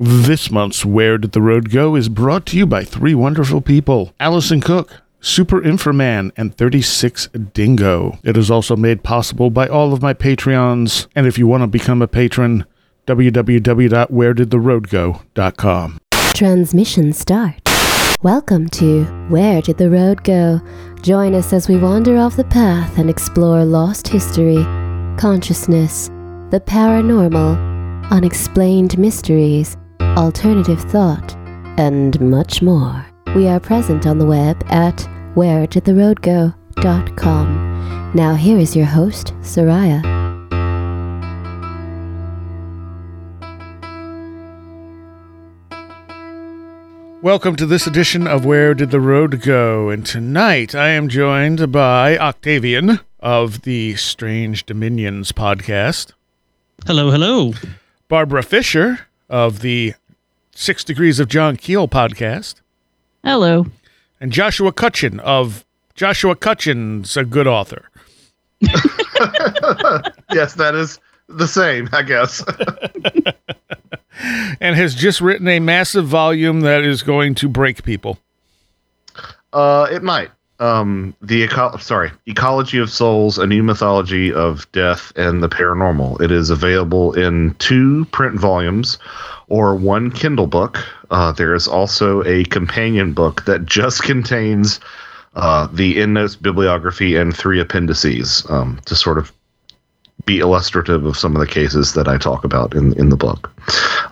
This month's Where Did the Road Go is brought to you by three wonderful people Allison Cook, Super Inframan, and 36 Dingo. It is also made possible by all of my Patreons. And if you want to become a patron, www.wheredidtheroadgo.com. Transmission start. Welcome to Where Did the Road Go? Join us as we wander off the path and explore lost history, consciousness, the paranormal, unexplained mysteries, alternative thought, and much more. We are present on the web at wheredidtheroadgo.com. Now here is your host, Soraya. Welcome to this edition of Where Did the Road Go? And tonight I am joined by Octavian of the Strange Dominions podcast, Hello, hello. Barbara Fisher of the Six Degrees of John Keel podcast, Hello. and Joshua Cutchin of Joshua Cutchin's a good author. yes, that is the same, I guess. and has just written a massive volume that is going to break people. uh, it might. Um, the eco- sorry, ecology of souls, a new mythology of death and the paranormal. It is available in two print volumes or one Kindle book. Uh, there is also a companion book that just contains uh, the endnotes, bibliography, and three appendices um, to sort of be illustrative of some of the cases that I talk about in in the book.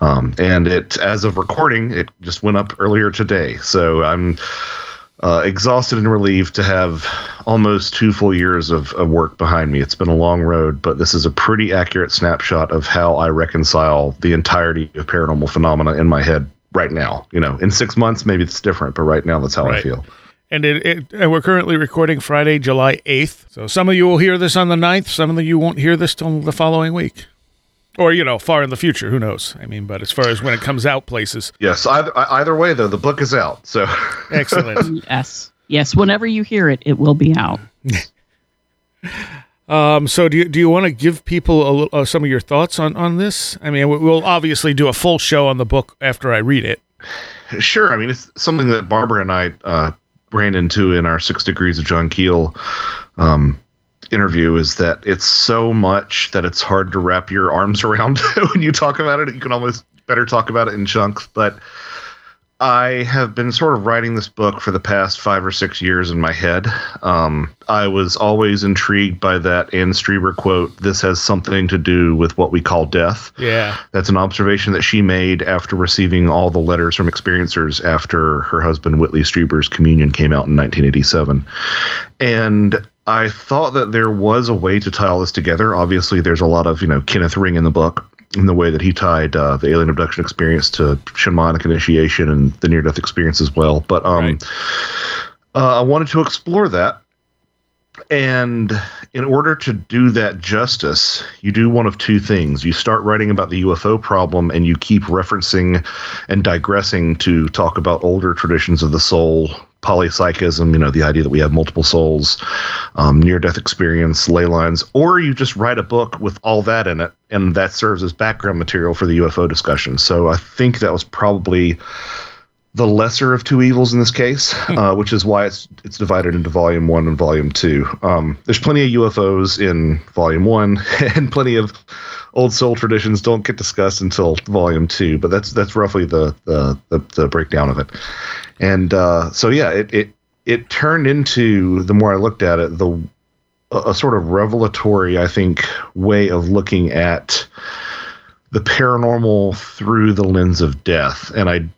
Um, and it, as of recording, it just went up earlier today. So I'm uh, exhausted and relieved to have almost two full years of, of work behind me. It's been a long road, but this is a pretty accurate snapshot of how I reconcile the entirety of paranormal phenomena in my head right now. You know, in six months, maybe it's different, but right now, that's how I feel. And it, it and we're currently recording Friday, July 8th. So some of you will hear this on the 9th, some of you won't hear this till the following week. Or, you know, far in the future, who knows? I mean, but as far as when it comes out places. Yes, either, either way, though, the book is out. So Excellent. Yes. Yes. Whenever you hear it, it will be out. um, so do you, do you want to give people a, li- uh, some of your thoughts on, on this? I mean, we- we'll obviously do a full show on the book after I read it. Sure. I mean, it's something that Barbara and I uh, ran into in our Six Degrees of John Keel um, interview is that it's so much that it's hard to wrap your arms around when you talk about it. You can almost better talk about it in chunks. But I have been sort of writing this book for the past five or six years in my head. Um, I was always intrigued by that Anne Strieber quote this has something to do with what we call death. Yeah. That's an observation that she made after receiving all the letters from experiencers after her husband Whitley Strieber's communion came out in 1987. And I thought that there was a way to tie all this together. Obviously, there's a lot of, you know, Kenneth Ring in the book in the way that he tied uh, the alien abduction experience to shamanic initiation and the near death experience as well. But um, Right. uh, I wanted to explore that. And in order to do that justice, you do one of two things. You start writing about the UFO problem and you keep referencing and digressing to talk about older traditions of the soul, polypsychism, you know, the idea that we have multiple souls, um, near death experience, ley lines, or you just write a book with all that in it and that serves as background material for the UFO discussion. So I think that was probably the lesser of two evils in this case, uh, which is why it's it's divided into volume one and volume two. Um, there's plenty of UFOs in volume one, and plenty of old soul traditions don't get discussed until volume two. But that's that's roughly the the the, the breakdown of it. And uh, so yeah, it it it turned into the more I looked at it, the a, sort of revelatory, I think, way of looking at the paranormal through the lens of death, and I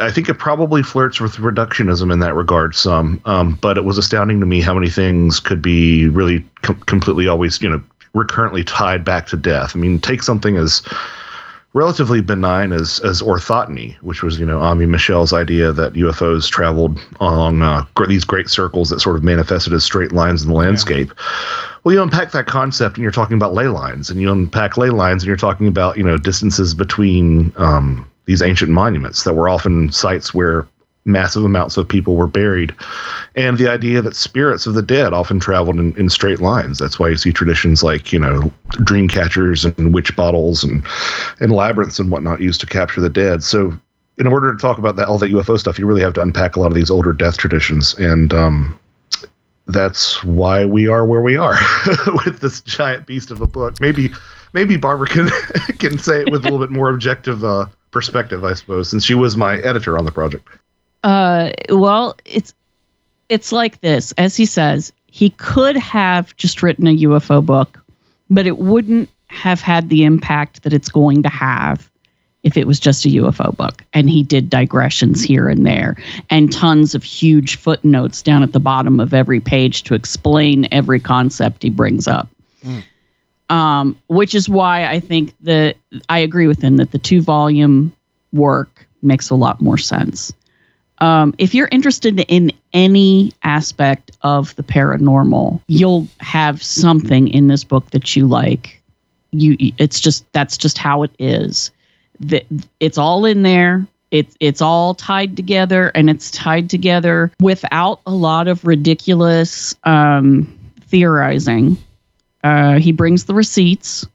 I think it probably flirts with reductionism in that regard some, um, but it was astounding to me how many things could be really com- completely always, you know, recurrently tied back to death. I mean, take something as relatively benign as as orthoteny, which was you know Aimé Michel's idea that UFOs traveled along uh, these great circles that sort of manifested as straight lines in the landscape. Well, you unpack that concept and you're talking about ley lines, and you unpack ley lines and you're talking about you know distances between um, these ancient monuments that were often sites where massive amounts of people were buried, and the idea that spirits of the dead often traveled in, in straight lines. That's why you see traditions like you know dream catchers and witch bottles and and labyrinths and whatnot used to capture the dead. So in order to talk about that all that UFO stuff, you really have to unpack a lot of these older death traditions, and um, that's why we are where we are with this giant beast of a book. Maybe maybe Barbara can can say it with a little bit more objective uh, perspective, I suppose, since she was my editor on the project. Uh, well, it's it's like this. As he says, he could have just written a UFO book, but it wouldn't have had the impact that it's going to have if it was just a UFO book. And he did digressions here and there and tons of huge footnotes down at the bottom of every page to explain every concept he brings up. Um, which is why I think that I agree with him that the two volume work makes a lot more sense. Um, if you're interested in any aspect of the paranormal, you'll have something in this book that you like. You, it's just that's just how it is. That it's all in there. It's it's all tied together, and it's tied together without a lot of ridiculous um, theorizing. Uh, he brings the receipts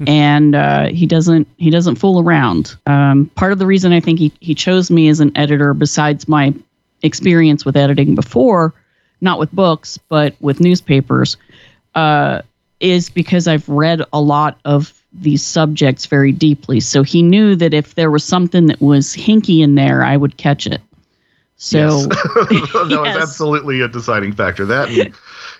and uh, he doesn't he doesn't fool around. Um, part of the reason I think he he chose me as an editor, besides my experience with editing before, not with books but with newspapers, uh, is because I've read a lot of these subjects very deeply. So he knew that if there was something that was hinky in there, I would catch it. So yes. that Yes. was absolutely a deciding factor. That,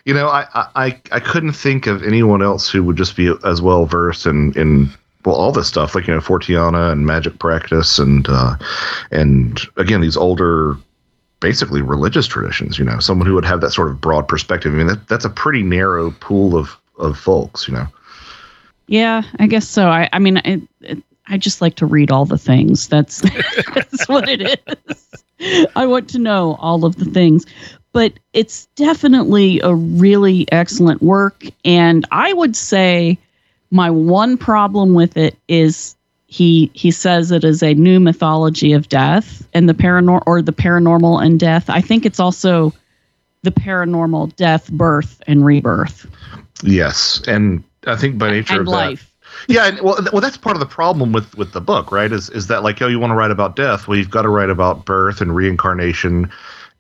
you know, I, I I couldn't think of anyone else who would just be as well versed in in well all this stuff like you know Forteana and magic practice and uh, and again these older basically religious traditions. You know, someone who would have that sort of broad perspective. I mean, that, that's a pretty narrow pool of of folks. You know. Yeah, I guess so. I, I mean, it, I just like to read all the things. That's that's what it is. I want to know all of the things, but it's definitely a really excellent work. And I would say my one problem with it is he he says it is a new mythology of death and the paranormal or the paranormal and death. I think it's also the paranormal death, birth, and rebirth Yes, and I think by nature and of that, life. yeah, and, well, well, that's part of the problem with with the book, right? Is is that like, oh, you want to write about death? Well, you've got to write about birth and reincarnation,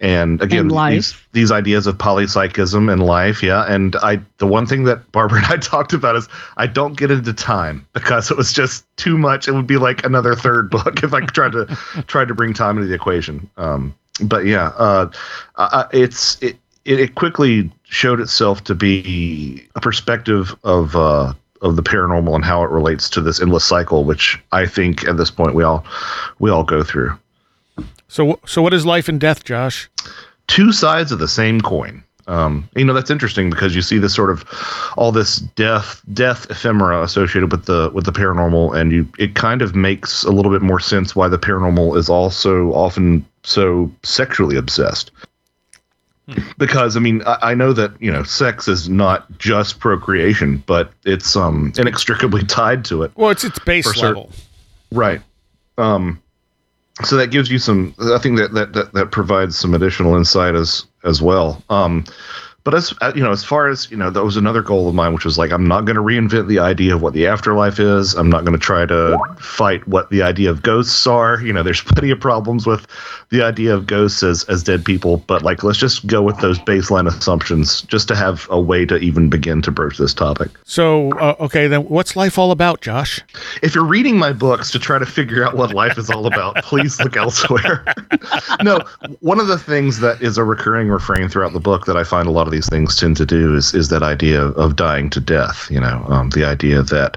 and again, And these these ideas of polypsychism and life, yeah. And I, the one thing that Barbara and I talked about is I don't get into time because it was just too much. It would be like another third book if I tried to tried to bring time into the equation. Um, but yeah, uh, uh, it's it, it it quickly showed itself to be a perspective of uh, of the paranormal and how it relates to this endless cycle, which I think at this point we all we all go through. So, so what is life and death, Josh? Two sides of the same coin. Um, you know that's interesting because you see this sort of all this death death ephemera associated with the with the paranormal, and you it kind of makes a little bit more sense why the paranormal is also often so sexually obsessed. Because I mean, I, I know that you know sex is not just procreation, but it's um inextricably tied to it. Well, it's its base For certain- level. Right. Um, so that gives you some. I think that that that, that provides some additional insight as as well. Um, but as uh, you know, as far as you know, that was another goal of mine, which was like, I'm not going to reinvent the idea of what the afterlife is. I'm not going to try to fight what the idea of ghosts are. You know, there's plenty of problems with the idea of ghosts as as dead people. But like, let's just go with those baseline assumptions, just to have a way to even begin to broach this topic. So, uh, okay, then what's life all about, Josh? if you're reading my books to try to figure out what life is all about, please look elsewhere. no, one of the things that is a recurring refrain throughout the book that I find a lot of these things tend to do is is that idea of dying to death. You know, um, the idea that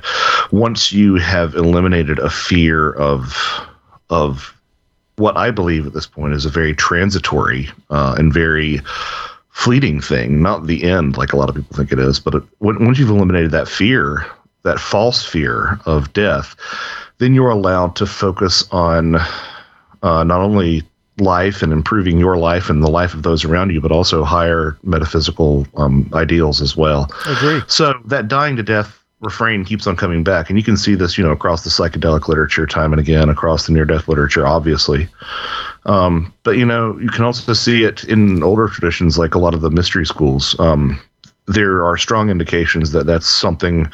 once you have eliminated a fear of of what I believe at this point is a very transitory uh, and very fleeting thing, not the end like a lot of people think it is, but it, once you've eliminated that fear, that false fear of death, then you're allowed to focus on uh, not only life and improving your life and the life of those around you, but also higher metaphysical um, ideals as well. Agree. So that dying to death refrain keeps on coming back, and you can see this, you know, across the psychedelic literature time and again, across the near-death literature, obviously. Um, but you know, you can also see it in older traditions, like a lot of the mystery schools. Um, there are strong indications that that's something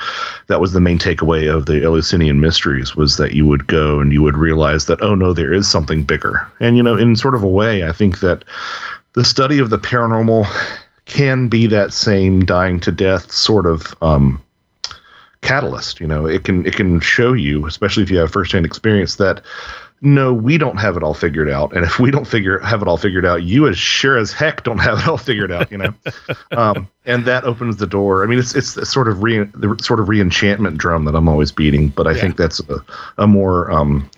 that was the main takeaway of the Eleusinian mysteries was that you would go and you would realize that oh no, there is something bigger. And you know, in sort of a way, I think that the study of the paranormal can be that same dying to death sort of um, catalyst. You know, it can it can show you, especially if you have firsthand experience, that no, we don't have it all figured out, and if we don't figure have it all figured out, you as sure as heck don't have it all figured out. You know, um, and that opens the door. I mean, it's it's sort of re the sort of reenchantment drum that I'm always beating, but I Yeah. think that's a, a more um,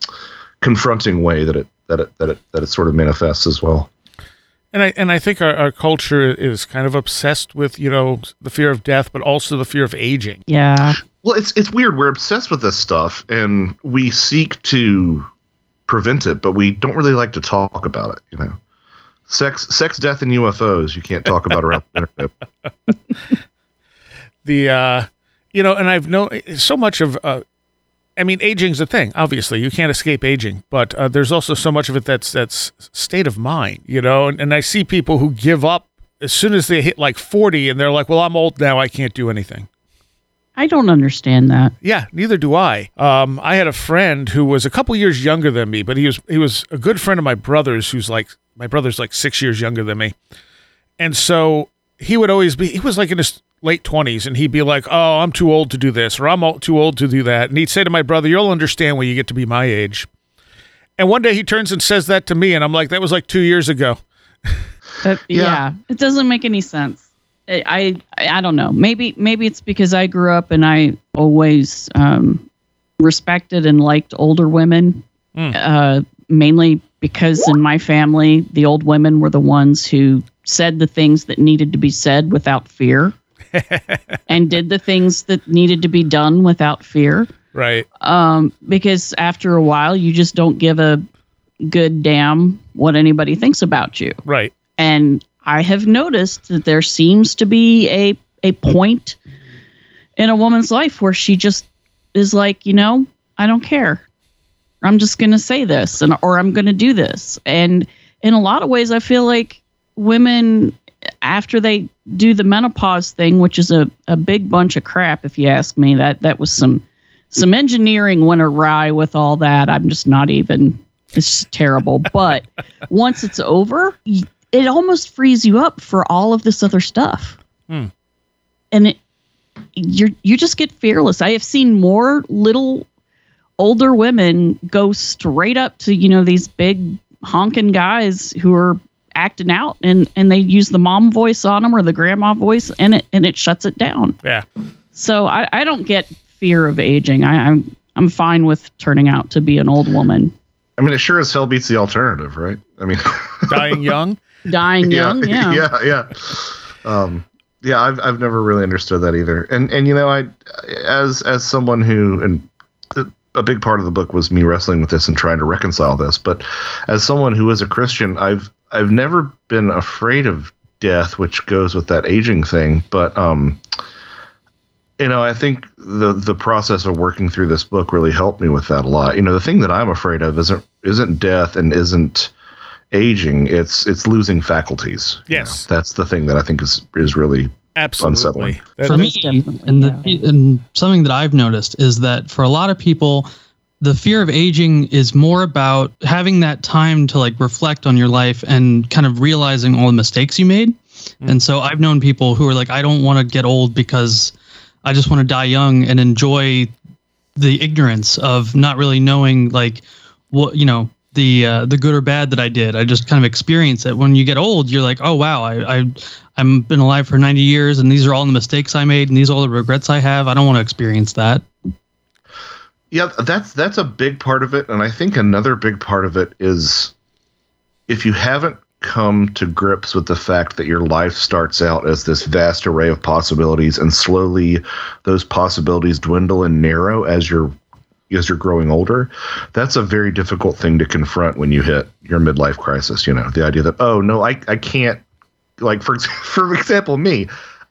confronting way that it that it that it that it sort of manifests as well. And I and I think our, our culture is kind of obsessed with you know the fear of death, but also the fear of aging. Yeah. Well, it's it's weird. We're obsessed with this stuff, and we seek to prevent it, but we don't really like to talk about it. You know, sex, sex, death, and UFOs. You can't talk about around the internet. The uh, you know, and I've known so much of. Uh, I mean, aging's a thing. Obviously, you can't escape aging, but uh, there's also so much of it that's that's state of mind. You know, and, and I see people who give up as soon as they hit like 40, and they're like, "Well, I'm old now. I can't do anything." I don't understand that. Yeah, neither do I. Um, I had a friend who was a couple years younger than me, but he was he was a good friend of my brother's. Who's like my brother's like six years younger than me, and so he would always be. He was like in his late twenties, and he'd be like, "Oh, I'm too old to do this," or "I'm too old to do that," and he'd say to my brother, "You'll understand when you get to be my age." And one day he turns and says that to me, and I'm like, "That was like two years ago." That, Yeah. yeah. it doesn't make any sense. I, I don't know. Maybe maybe it's because I grew up and I always um, respected and liked older women. Mm. Uh, mainly because in my family, the old women were the ones who said the things that needed to be said without fear, and did the things that needed to be done without fear. Right. Um, because after a while, you just don't give a good damn what anybody thinks about you Right. and I have noticed that there seems to be a a point in a woman's life where she just is like, you know, I don't care. I'm just going to say this and or I'm going to do this. And in a lot of ways I feel like women after they do the menopause thing, which is a, a big bunch of crap if you ask me, that that was some some engineering went awry with all that. I'm just not even it's terrible. But once it's over, it almost frees you up for all of this other stuff. Hmm. And it you you just get fearless. I have seen more little older women go straight up to, you know, these big honking guys who are acting out and and they use the mom voice on them or the grandma voice and it and it shuts it down. Yeah. So I, I don't get fear of aging. I, I'm I'm fine with turning out to be an old woman. I mean, it sure as hell beats the alternative, right? I mean, Dying young. Dying young, yeah. yeah, yeah. Um, yeah, I've I've never really understood that either. And and you know, I as as someone who and a big part of the book was me wrestling with this and trying to reconcile this. But as someone who is a Christian, I've I've never been afraid of death, which goes with that aging thing. But um, you know, I think the the process of working through this book really helped me with that a lot. You know, the thing that I'm afraid of isn't isn't death and isn't aging. It's it's losing faculties. you Yes. know. that's the thing that I think is is really Absolutely. Unsettling. That- for me, definitely, and, the, and something that I've noticed is that for a lot of people, the fear of aging is more about having that time to like reflect on your life and kind of realizing all the mistakes you made. Mm. And so I've known people who are like, I don't want to get old because I just want to die young and enjoy the ignorance of not really knowing like what you know the uh, the good or bad that I did. I just kind of experience it. When you get old, you're like, oh wow, I, I I'm been alive for 90 years, and these are all the mistakes I made, and these are all the regrets I have. I don't want to experience that. Yeah, that's that's a big part of it, and I think another big part of it is if you haven't come to grips with the fact that your life starts out as this vast array of possibilities, and slowly those possibilities dwindle and narrow as you're as you're growing older, that's a very difficult thing to confront when you hit your midlife crisis. You know, the idea that oh no, I I can't like for for example me,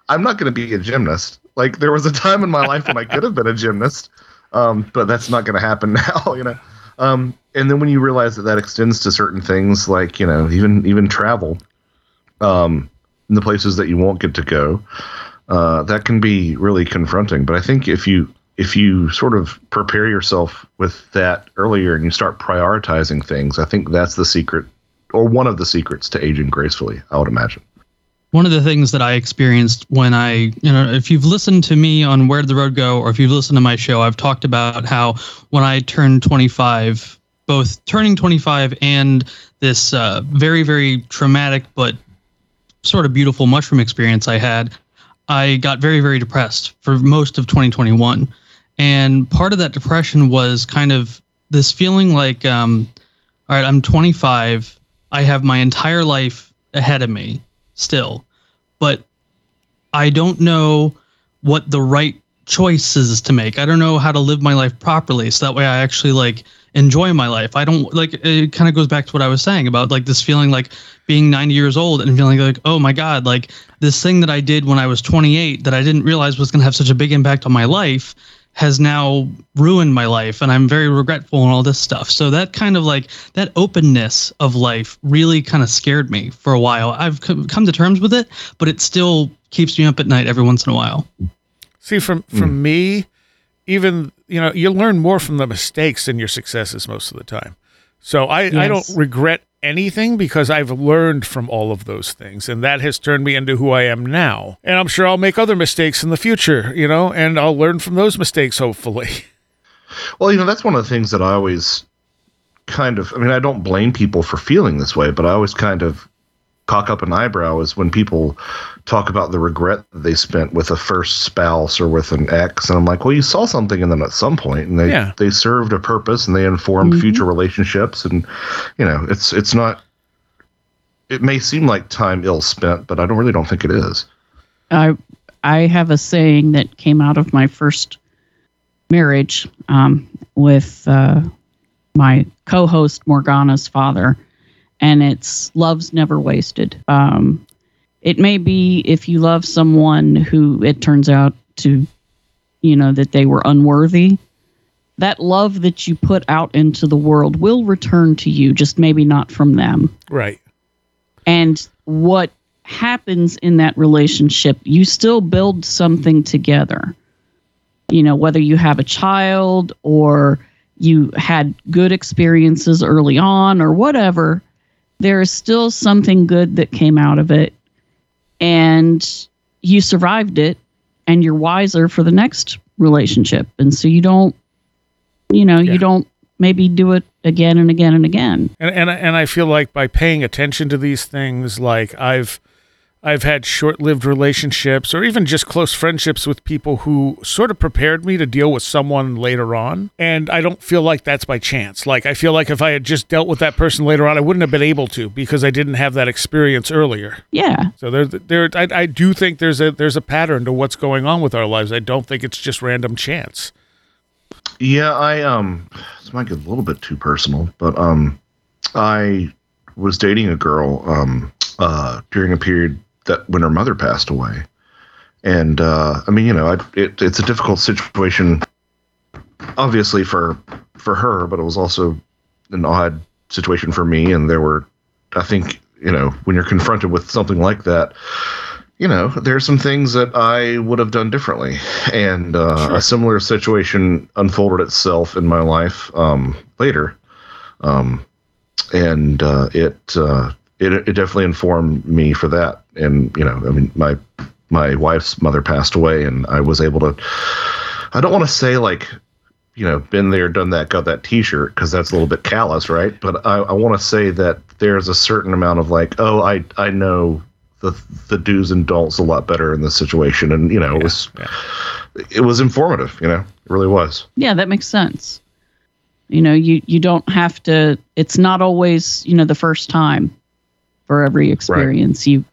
I'm not going to be a gymnast. Like there was a time in my life when I could have been a gymnast um, but that's not going to happen now, you know. Um, and then when you realize that that extends to certain things like you know even even travel, um, the places that you won't get to go, uh, that can be really confronting. But I think if you if you sort of prepare yourself with that earlier and you start prioritizing things, I think that's the secret or one of the secrets to aging gracefully. I would imagine one of the things that I experienced when I, you know, if you've listened to me on Where Did the Road Go, or if you've listened to my show, I've talked about how when I turned 25, both turning 25 and this uh, very, very traumatic but sort of beautiful mushroom experience I had, I got very, very depressed for most of 2021. And part of that depression was kind of this feeling like, um, all right, I'm 25, I have my entire life ahead of me still, but I don't know what the right choices to make. I don't know how to live my life properly so that way I actually like enjoy my life. I don't like it kind of goes back to what I was saying about like this feeling like being 90 years old and feeling like oh my god, like this thing that I did when I was 28 that I didn't realize was going to have such a big impact on my life has now ruined my life and I'm very regretful and all this stuff. So that kind of like that openness of life really kind of scared me for a while. I've come to terms with it, but it still keeps me up at night every once in a while. See from from mm. me, even you know, you learn more from the mistakes than your successes most of the time. So I, yes. I don't regret anything because I've learned from all of those things and that has turned me into who I am now. And I'm sure I'll make other mistakes in the future, you know, and I'll learn from those mistakes hopefully. Well, you know, that's one of the things that I always kind of I mean, I don't blame people for feeling this way, but I always kind of cock up an eyebrow is when people talk about the regret that they spent with a first spouse or with an ex and i'm like well you saw something in them at some point and they yeah. they served a purpose and they informed mm-hmm. future relationships and you know it's it's not it may seem like time ill spent but i don't really don't think it is i i have a saying that came out of my first marriage um, with uh, my co-host morgana's father and it's love's never wasted. Um, it may be if you love someone who it turns out to, you know, that they were unworthy, that love that you put out into the world will return to you, just maybe not from them. Right. And what happens in that relationship, you still build something together. You know, whether you have a child or you had good experiences early on or whatever, there is still something good that came out of it and you survived it and you're wiser for the next relationship and so you don't you know yeah. you don't maybe do it again and again and again and and and I feel like by paying attention to these things like I've I've had short lived relationships or even just close friendships with people who sort of prepared me to deal with someone later on. And I don't feel like that's by chance. Like, I feel like if I had just dealt with that person later on, I wouldn't have been able to because I didn't have that experience earlier. Yeah. So there, there, I, I do think there's a, there's a pattern to what's going on with our lives. I don't think it's just random chance. Yeah. I, um, this might get a little bit too personal, but, um, I was dating a girl, um, uh, during a period that when her mother passed away. And uh, I mean, you know, I, it, it's a difficult situation, obviously for for her, but it was also an odd situation for me. And there were, I think, you know, when you're confronted with something like that, you know, there's some things that I would have done differently. And uh, sure. a similar situation unfolded itself in my life um, later. Um, and uh, it, uh, it, it definitely informed me for that and you know, I mean, my my wife's mother passed away, and I was able to. I don't want to say like, you know, been there, done that, got that T-shirt because that's a little bit callous, right? But I, I want to say that there's a certain amount of like, oh, I I know the the do's and don'ts a lot better in this situation, and you know, yeah, it was yeah. it was informative. You know, it really was. Yeah, that makes sense. You know, you you don't have to. It's not always you know the first time for every experience. Right. You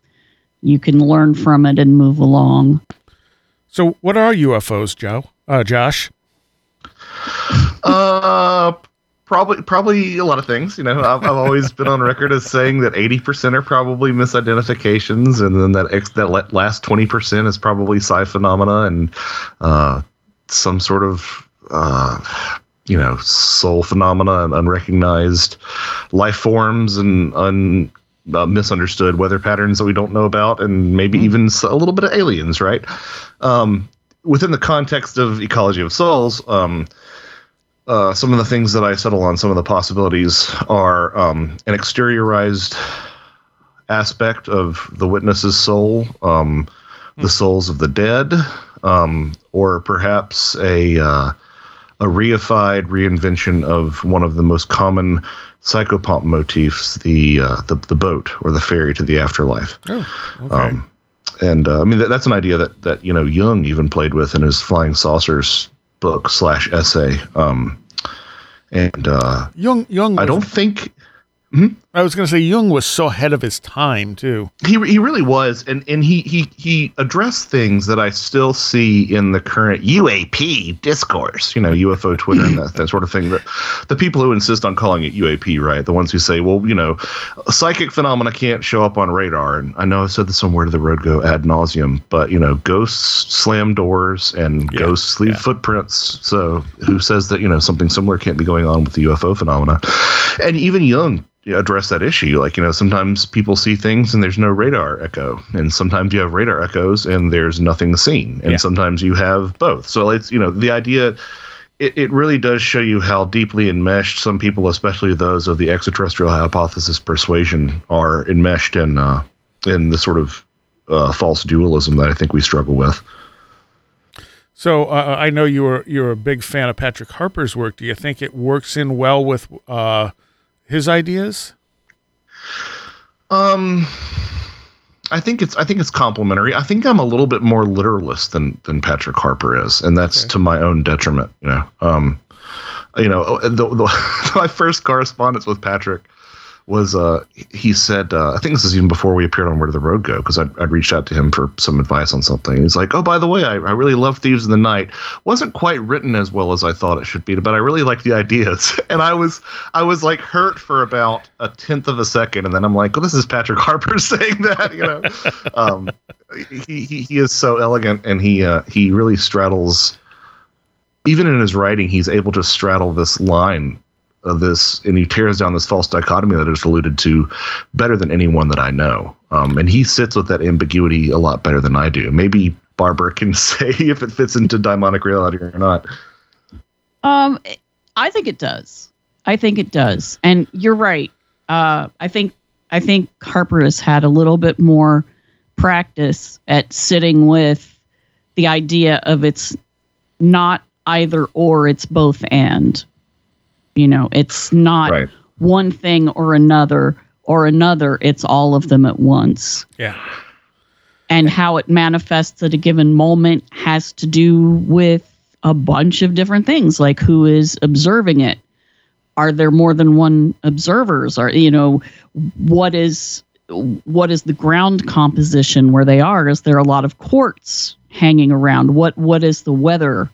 you can learn from it and move along. So, what are UFOs, Joe? Uh, Josh? Uh, probably probably a lot of things. You know, I've, I've always been on record as saying that eighty percent are probably misidentifications, and then that ex, that last twenty percent is probably psi phenomena and uh, some sort of uh, you know soul phenomena and unrecognized life forms and un, uh, misunderstood weather patterns that we don't know about, and maybe even a little bit of aliens, right? Um, within the context of ecology of souls, um, uh, some of the things that I settle on, some of the possibilities are um, an exteriorized aspect of the witness's soul, um, the souls of the dead, um, or perhaps a uh, a reified reinvention of one of the most common psychopomp motifs, the uh, the the boat or the ferry to the afterlife. Oh, okay. Um, and uh, I mean that, that's an idea that that you know Jung even played with in his Flying Saucers book slash essay. Um, and uh, Jung, Jung. I don't think I was going to say Jung was so ahead of his time too. he he really was, and and he he he addressed things that I still see in the current UAP discourse. You know, UFO Twitter and that, that sort of thing. That the people who insist on calling it UAP, right? The ones who say, well, you know, psychic phenomena can't show up on radar. And I know I've said this somewhere to the road go ad nauseum, but you know, ghosts slam doors and Yeah, ghosts leave yeah. footprints. So who says that you know something similar can't be going on with the UFO phenomena? And even Jung address that issue. Like, you know, sometimes people see things and there's no radar echo. And sometimes you have radar echoes and there's nothing seen. And Yeah. sometimes you have both. So it's, you know, the idea, it, it really does show you how deeply enmeshed some people, especially those of the extraterrestrial hypothesis persuasion, are enmeshed in, uh, in the sort of uh, false dualism that I think we struggle with. So uh, I know you were you're a big fan of Patrick Harpur's work. Do you think it works in well with uh, his ideas? Um, I think it's I think it's complimentary. I think I'm a little bit more literalist than than Patrick Harpur is, and that's Okay. to my own detriment. You know, um, you know, the, the, my first correspondence with Patrick was uh he said uh, I think this is even before we appeared on Where Did the Road Go because I'd, I'd reached out to him for some advice on something. He's like, oh by the way, I, I really love Thieves in the Night. wasn't quite written as well as I thought it should be, but I really like the ideas. And I was I was like hurt for about a tenth of a second, and then I'm like, well, this is Patrick Harpur saying that, you know. um, he, he he is so elegant, and he uh, he really straddles. Even in his writing, he's able to straddle this line of this, and he tears down this false dichotomy that I just alluded to better than anyone that I know. Um, and he sits with that ambiguity a lot better than I do. Maybe Barbara can say if it fits into daimonic reality or not. Um, I think it does. I think it does. And you're right. Uh, I think I think Harpur has had a little bit more practice at sitting with the idea of it's not either or, it's both and. You know, it's not Right. one thing or another or another, it's all of them at once. Yeah. And how it manifests at a given moment has to do with a bunch of different things, like who is observing it. Are there more than one observers? Are you know what is what is the ground composition where they are? Is there a lot of quartz hanging around? What what is the weather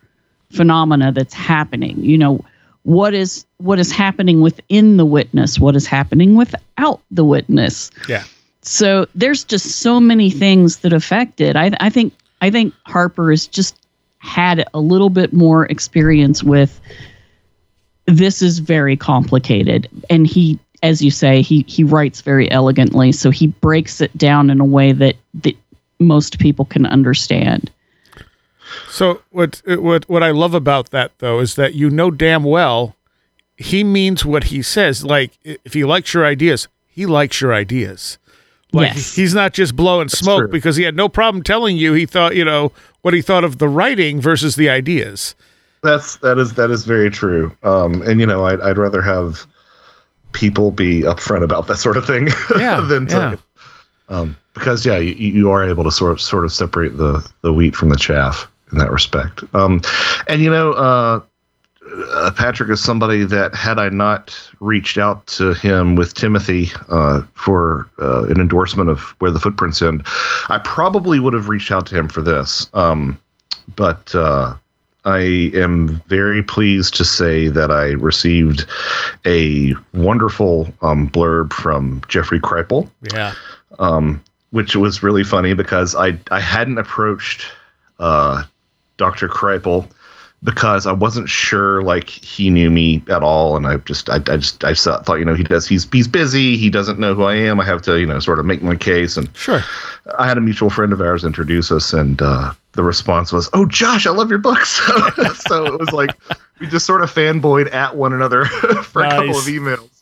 phenomena that's happening? You know, what is what is happening within the witness? What is happening without the witness? Yeah. So there's just so many things that affect it. I, I think I think Harpur has just had a little bit more experience with this is very complicated and he as you say he he writes very elegantly so he breaks it down in a way that that most people can understand So what what what I love about that though is that you know damn well he means what he says. Like if he likes your ideas, he likes your ideas. Like Yes. he's not just blowing smoke true. because he had no problem telling you he thought, you know, what he thought of the writing versus the ideas. That's that is that is very true. Um, and you know, I'd I'd rather have people be upfront about that sort of thing Yeah, than to, yeah. um, because yeah, you, you are able to sort of sort of separate the the wheat from the chaff in that respect. Um, and you know, uh, uh, Patrick is somebody that had I not reached out to him with Timothy uh, for uh, an endorsement of where the footprints end, I probably would have reached out to him for this. Um, but uh, I am very pleased to say that I received a wonderful um, blurb from Jeffrey Kripal Yeah. um, which was really funny because I I hadn't approached uh, Dr. Kripal because I wasn't sure like he knew me at all, and I just I, I just I thought you know he does he's he's busy he doesn't know who I am I have to you know sort of make my case and Sure. I had a mutual friend of ours introduce us, and uh, the response was, "Oh, Josh, I love your books." So, so it was like we just sort of fanboyed at one another for a couple of emails.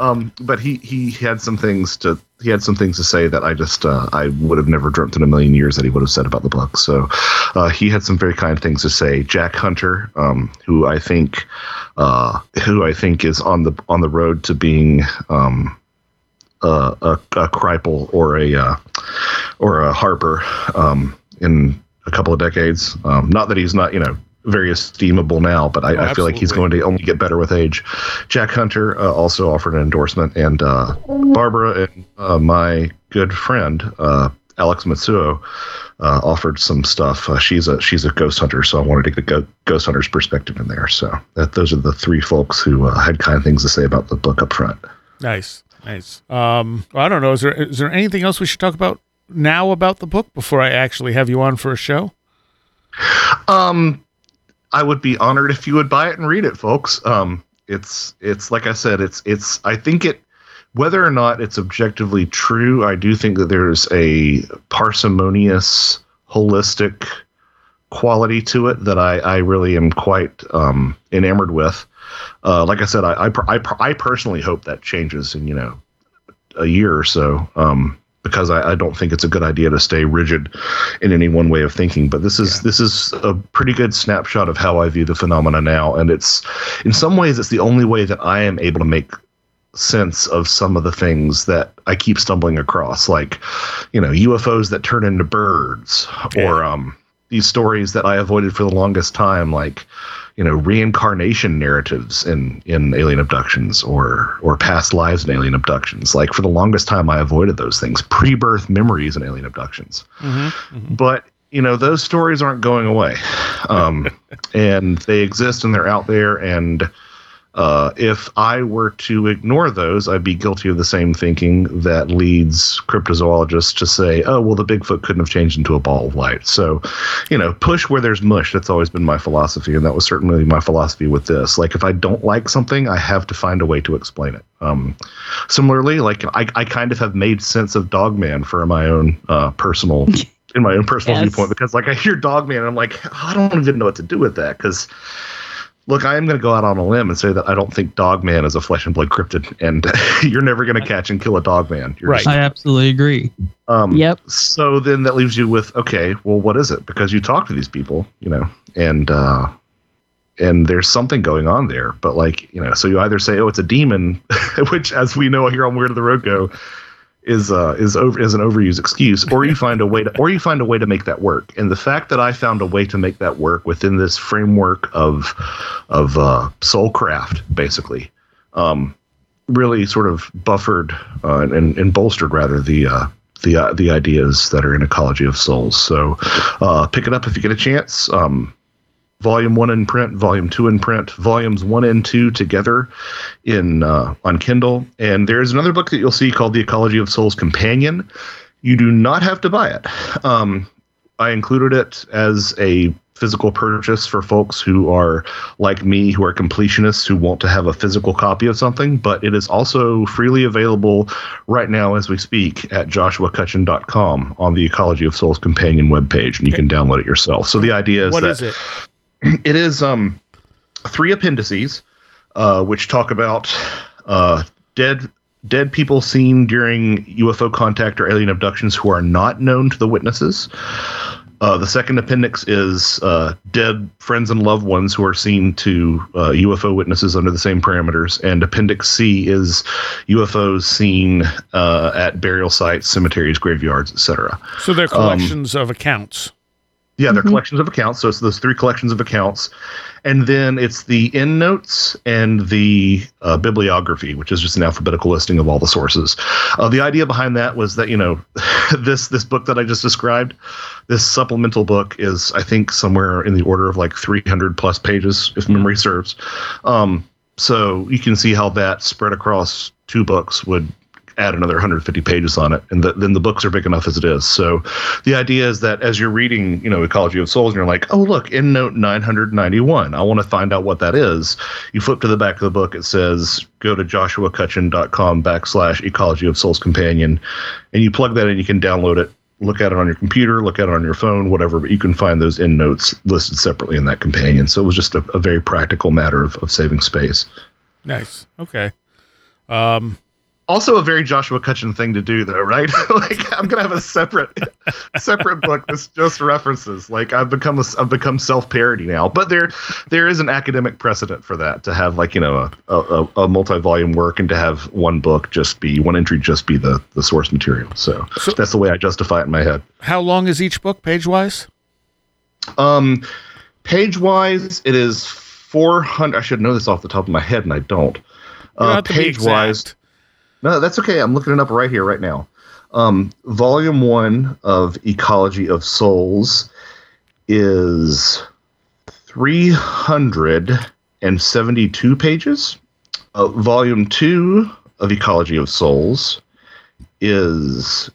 Um, but he he had some things to he had some things to say that I just uh, I would have never dreamt in a million years that he would have said about the book. So uh, he had some very kind things to say. Jack Hunter, um, who I think uh, who I think is on the on the road to being um, uh, a, a Kripal or a uh, or a Harpur um, in a couple of decades. Um, not that he's not, you know, very esteemable now, but I, Oh, I feel like he's going to only get better with age. Jack Hunter uh, also offered an endorsement, and uh, Barbara and uh, my good friend uh, Alex Matsuo uh, offered some stuff. Uh, she's a she's a ghost hunter, so I wanted to get the ghost hunter's perspective in there. So that those are the three folks who uh, had kind of things to say about the book up front. Nice. Nice. Um, I don't know. Is there is there anything else we should talk about now about the book before I actually have you on for a show? Um, I would be honored if you would buy it and read it, folks. Um, it's it's like I said, it's it's. I think it, whether or not it's objectively true, I do think that there's a parsimonious, holistic quality to it that I I really am quite um enamored with. Uh, like I said, I I, I personally hope that changes in you know a year or so. Um, because I, I don't think it's a good idea to stay rigid in any one way of thinking. But this is this is a pretty good snapshot of how I view the phenomena now, and it's in some ways it's the only way that I am able to make sense of some of the things that I keep stumbling across, like you know UFOs that turn into birds, or um, these stories that I avoided for the longest time, like you know reincarnation narratives in in alien abductions or or past lives in alien abductions. Like for the longest time i avoided those things. Pre-birth memories in alien abductions. But you know those stories aren't going away. Um, and they exist and they're out there and uh, if I were to ignore those, I'd be guilty of the same thinking that leads cryptozoologists to say, "Oh, well, the Bigfoot couldn't have changed into a ball of light." So, you know, push where there's mush. That's always been my philosophy, and that was certainly my philosophy with this. Like, if I don't like something, I have to find a way to explain it. Um, similarly, like I, I kind of have made sense of Dogman for my own uh, personal. In my own personal Yes. viewpoint, because like I hear Dogman, and I'm like, I don't even know what to do with that. Because Look, I am going to go out on a limb and say that I don't think Dogman is a flesh and blood cryptid, and you're never going to catch and kill a Dogman. You're Right. just- I absolutely agree. um, Yep. So then that leaves you with okay, well, what is it? Because you talk to these people, you know, and uh, and there's something going on there. But like, you know, so you either say, oh, it's a demon, which, as we know here on Where Did the Road Go, is uh is over is an overused excuse, or you find a way to or you find a way to make that work. And the fact that I found a way to make that work within this framework of of uh, soulcraft, basically, um, really sort of buffered uh, and, and bolstered rather the uh, the uh, the ideas that are in Ecology of Souls. So uh, pick it up if you get a chance. Um, volume one in print, volume two in print, volumes one and two together in uh, on Kindle. And there's another book that you'll see called The Ecology of Souls Companion. You do not have to buy it. Um, I included it as a physical purchase for folks who are like me, who are completionists, who want to have a physical copy of something. But it is also freely available right now as we speak at joshuacutchin.com on the Ecology of Souls Companion webpage, and you can download it yourself. So the idea is What that is it? is um three appendices uh which talk about uh dead dead people seen during UFO contact or alien abductions who are not known to the witnesses. Uh, the second appendix is uh, dead friends and loved ones who are seen to uh, UFO witnesses under the same parameters. And Appendix C is UFOs seen uh, at burial sites, cemeteries, graveyards, etc. So they're collections of accounts. Yeah, they're collections of accounts. So it's those three collections of accounts, and then it's the end notes and the uh, bibliography, which is just an alphabetical listing of all the sources. Uh, the idea behind that was that you know this this book that I just described, this supplemental book is I think somewhere in the order of like 300 plus pages, if memory serves. Um, so you can see how that spread across two books would add another 150 pages on it, and the, then the books are big enough as it is. So, the idea is that as you're reading, you know, Ecology of Souls, and you're like, oh look, in note 991, I want to find out what that is. You flip to the back of the book, it says go to joshuacutchin.com backslash Ecology of Souls Companion, and you plug that in. You can download it. Look at it on your computer, look at it on your phone, whatever, but you can find those end notes listed separately in that companion. So it was just a, a very practical matter of, of saving space. Nice. Okay. Um, also a very Joshua Cutchin thing to do though, right? like I'm gonna have a separate separate book that's just references. Like I've become a, I've become self parody now, but there there is an academic precedent for that to have like you know a, a, a multi volume work and to have one book just be one entry just be the the source material. So, So- that's the way I justify it in my head. how long is each book page wise? Um, page wise, it is 400. I should know this off the top of my head, and I don't. Uh, page wise, no, that's okay. I'm looking it up right here, right now. Um, volume one of Ecology of Souls is 372 pages. Uh, volume two of Ecology of Souls is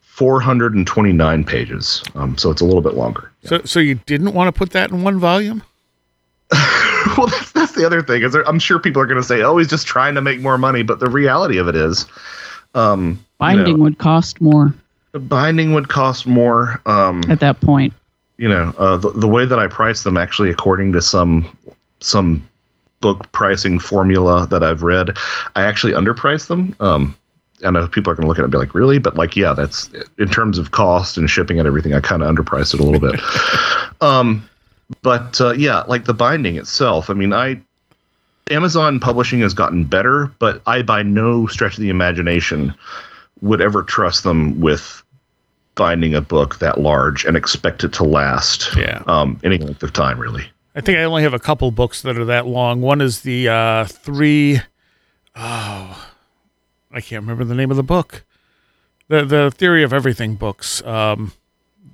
429 pages. Um, so it's a little bit longer. So, so you didn't want to put that in one volume? well, that's, that's the other thing. Is there, I'm sure people are going to say, "Oh, he's just trying to make more money," but the reality of it is, um, Binding you know, would cost more the binding would cost more. Um, at that point. you know, uh, the, the way that I price them, actually, according to some some book pricing formula that I've read, I actually underprice them. Um, I know people are going to look at it and be like, "Really?" But like, yeah, that's in terms of cost and shipping and everything. I kind of underpriced it a little bit. um, but uh, yeah, like the binding itself. I mean, I Amazon publishing has gotten better, but I by no stretch of the imagination would ever trust them with binding a book that large and expect it to last Yeah. um, any length of time, really. I think I only have a couple books that are that long. One is the uh, three oh I can't remember the name of the book. The the Theory of Everything books. Um,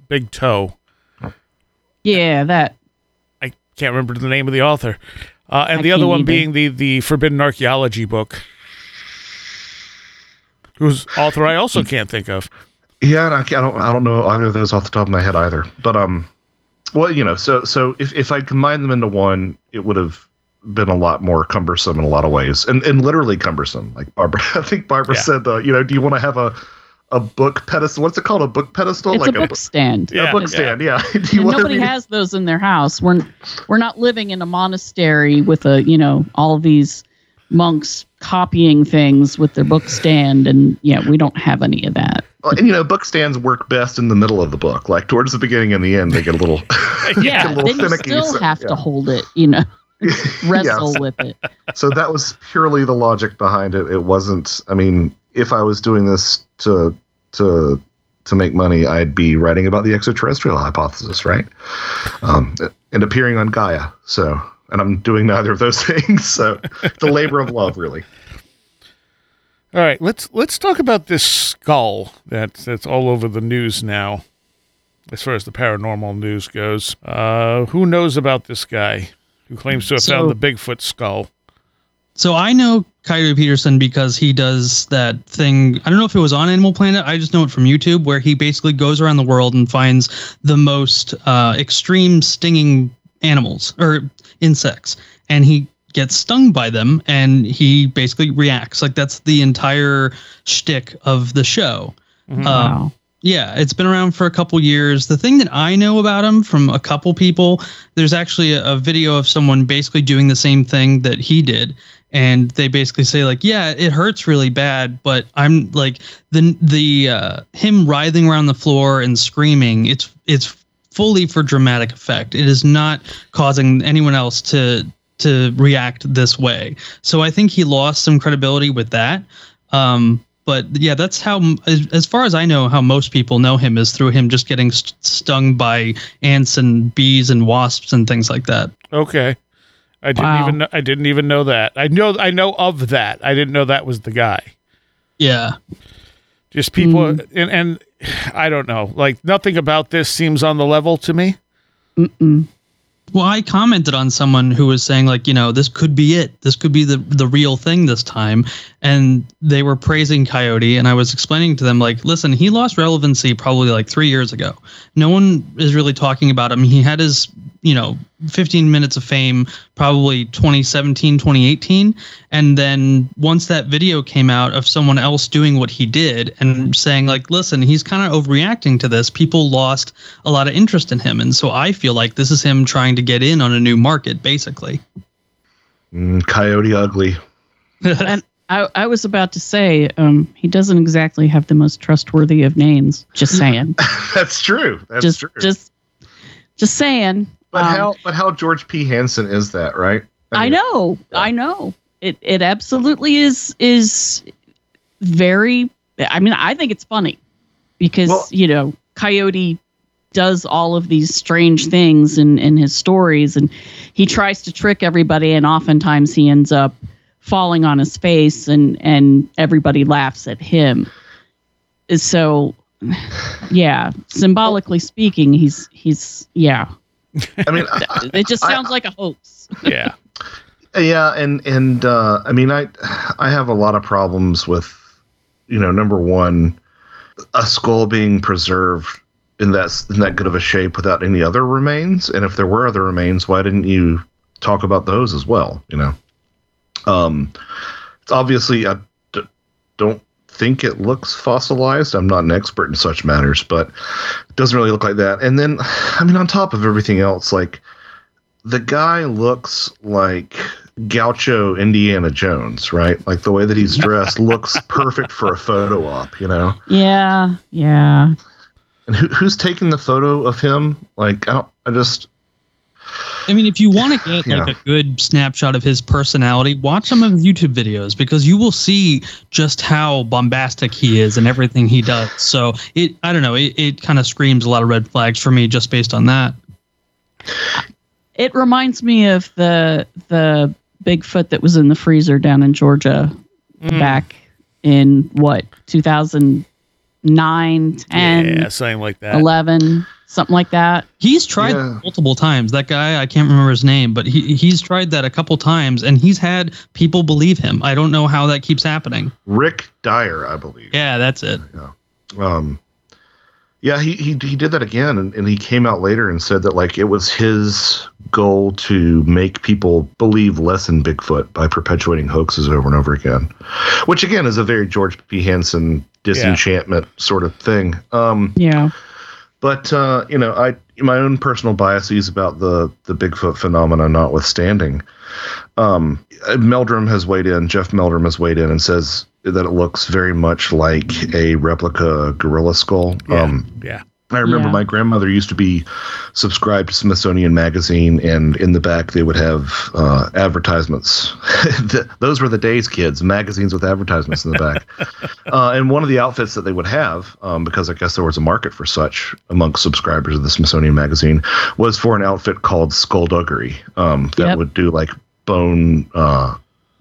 Big Toe. Yeah, that. Can't remember the name of the author. Uh, and I the other one either. being the the Forbidden Archaeology book. Whose author I also can't think of. Yeah, and I, I don't I don't know either of those off the top of my head either. But um, well, you know, so so if if I combined them into one, it would have been a lot more cumbersome in a lot of ways, and and literally cumbersome. Like Barbara, I think Barbara Yeah. said, uh, you know, do you want to have a a book pedestal? What's it called? A book pedestal? It's like a book bu- stand. Yeah, a book yeah. stand? Yeah. do you And want nobody has those in their house. We're we're not living in a monastery with a you know all these monks copying things with their book stand, and yeah, we don't have any of that. Well, and you know, book stands work best in the middle of the book. Like towards the beginning and the end, they get a little. Yeah, a little then you still so- have yeah. to hold it. You know, wrestle Yes. with it. so that was purely the logic behind it. It wasn't. I mean, if I was doing this to to to make money, I'd be writing about the extraterrestrial hypothesis, right? Um, and appearing on Gaia. So, and I'm doing neither of those things. So, the labor of love, really. All right, let's let's talk about this skull that's that's all over the news now, as far as the paranormal news goes. Uh, who knows about this guy who claims to have So- found the Bigfoot skull? So I know Coyote Peterson because he does that thing. I don't know if it was on Animal Planet. I just know it from YouTube, where he basically goes around the world and finds the most uh, extreme stinging animals or insects, and he gets stung by them, and he basically reacts. Like that's the entire shtick of the show. Um, Wow. yeah, it's been around for a couple years. The thing that I know about him from a couple people, there's actually a, a video of someone basically doing the same thing that he did. And they basically say like, yeah, it hurts really bad, but I'm like the the uh, him writhing around the floor and screaming. It's it's fully for dramatic effect. It is not causing anyone else to to react this way. So I think he lost some credibility with that. Um, but yeah, that's how, as, far as I know, how most people know him is through him just getting st- stung by ants and bees and wasps and things like that. Okay, I didn't Wow. even know, I didn't even know that. I know I know of that. I didn't know that was the guy. Yeah. Just people, Hmm. and and I don't know. Like nothing about this seems on the level to me. Mm-mm. Well, I commented on someone who was saying like, you know, this could be it. This could be the the real thing this time, and they were praising Coyote, and I was explaining to them like, listen, he lost relevancy probably like three years ago. No one is really talking about him. He had his, you know, 15 minutes of fame probably 2017, 2018, and then once that video came out of someone else doing what he did and saying like, listen, he's kind of overreacting to this. People lost a lot of interest in him, and so I feel like this is him trying to get in on a new market, basically. Mm, Coyote ugly. and I, I was about to say, um, he doesn't exactly have the most trustworthy of names. Just saying. That's true. That's just, true. just, just saying. But um, how but how George P. Hansen is that, right? I mean, know, yeah. I know. It it absolutely is is very. I mean, I think it's funny because Well- you know Coyote does all of these strange things in in his stories, and he tries to trick everybody, and oftentimes he ends up falling on his face, and and everybody laughs at him. So, yeah, symbolically speaking, he's he's yeah. I mean, I, It just I- sounds like a hoax. Yeah. Yeah, and and uh, I mean, I I have a lot of problems with, you know, number one, a skull being preserved in that in that good of a shape without any other remains, and if there were other remains, why didn't you talk about those as well? You know, um, it's obviously I d- don't think it looks fossilized. I'm not an expert in such matters, but it doesn't really look like that. And then, I mean, on top of everything else, like the guy looks like Gaucho Indiana Jones, right? Like the way that he's dressed looks perfect for a photo op, you know? Yeah, yeah. And who, who's taking the photo of him? Like, I don't, I just, I mean, if you want to get like Yeah. a good snapshot of his personality, watch some of his YouTube videos because you will see just how bombastic he is and everything he does. So it, I don't know, it, it kind of screams a lot of red flags for me just based on that. It reminds me of the the Bigfoot that was in the freezer down in Georgia Mm. back in what 2009, 10, yeah, something like that. 11, something like that. He's tried Yeah. multiple times. That guy, I can't remember his name, but he he's tried that a couple times and he's had people believe him. I don't know how that keeps happening. Rick Dyer, I believe. Yeah, that's it. Um, yeah, he, he he did that again, and, and he came out later and said that like it was his goal to make people believe less in Bigfoot by perpetuating hoaxes over and over again, which again is a very George P. Hansen disenchantment sort of thing. Um, Yeah. But uh, you know, I my own personal biases about the the Bigfoot phenomena notwithstanding, um, Meldrum has weighed in. Jeff Meldrum has weighed in and says that it looks very much like a replica gorilla skull. Yeah. Um, yeah. I remember Yeah. my grandmother used to be subscribed to Smithsonian Magazine, and in the back they would have uh, advertisements. Those were the days, kids. Magazines with advertisements in the back. uh, and one of the outfits that they would have, um, because I guess there was a market for such amongst subscribers of the Smithsonian Magazine, was for an outfit called Skullduggery um, that Yep. would do like bone. Uh,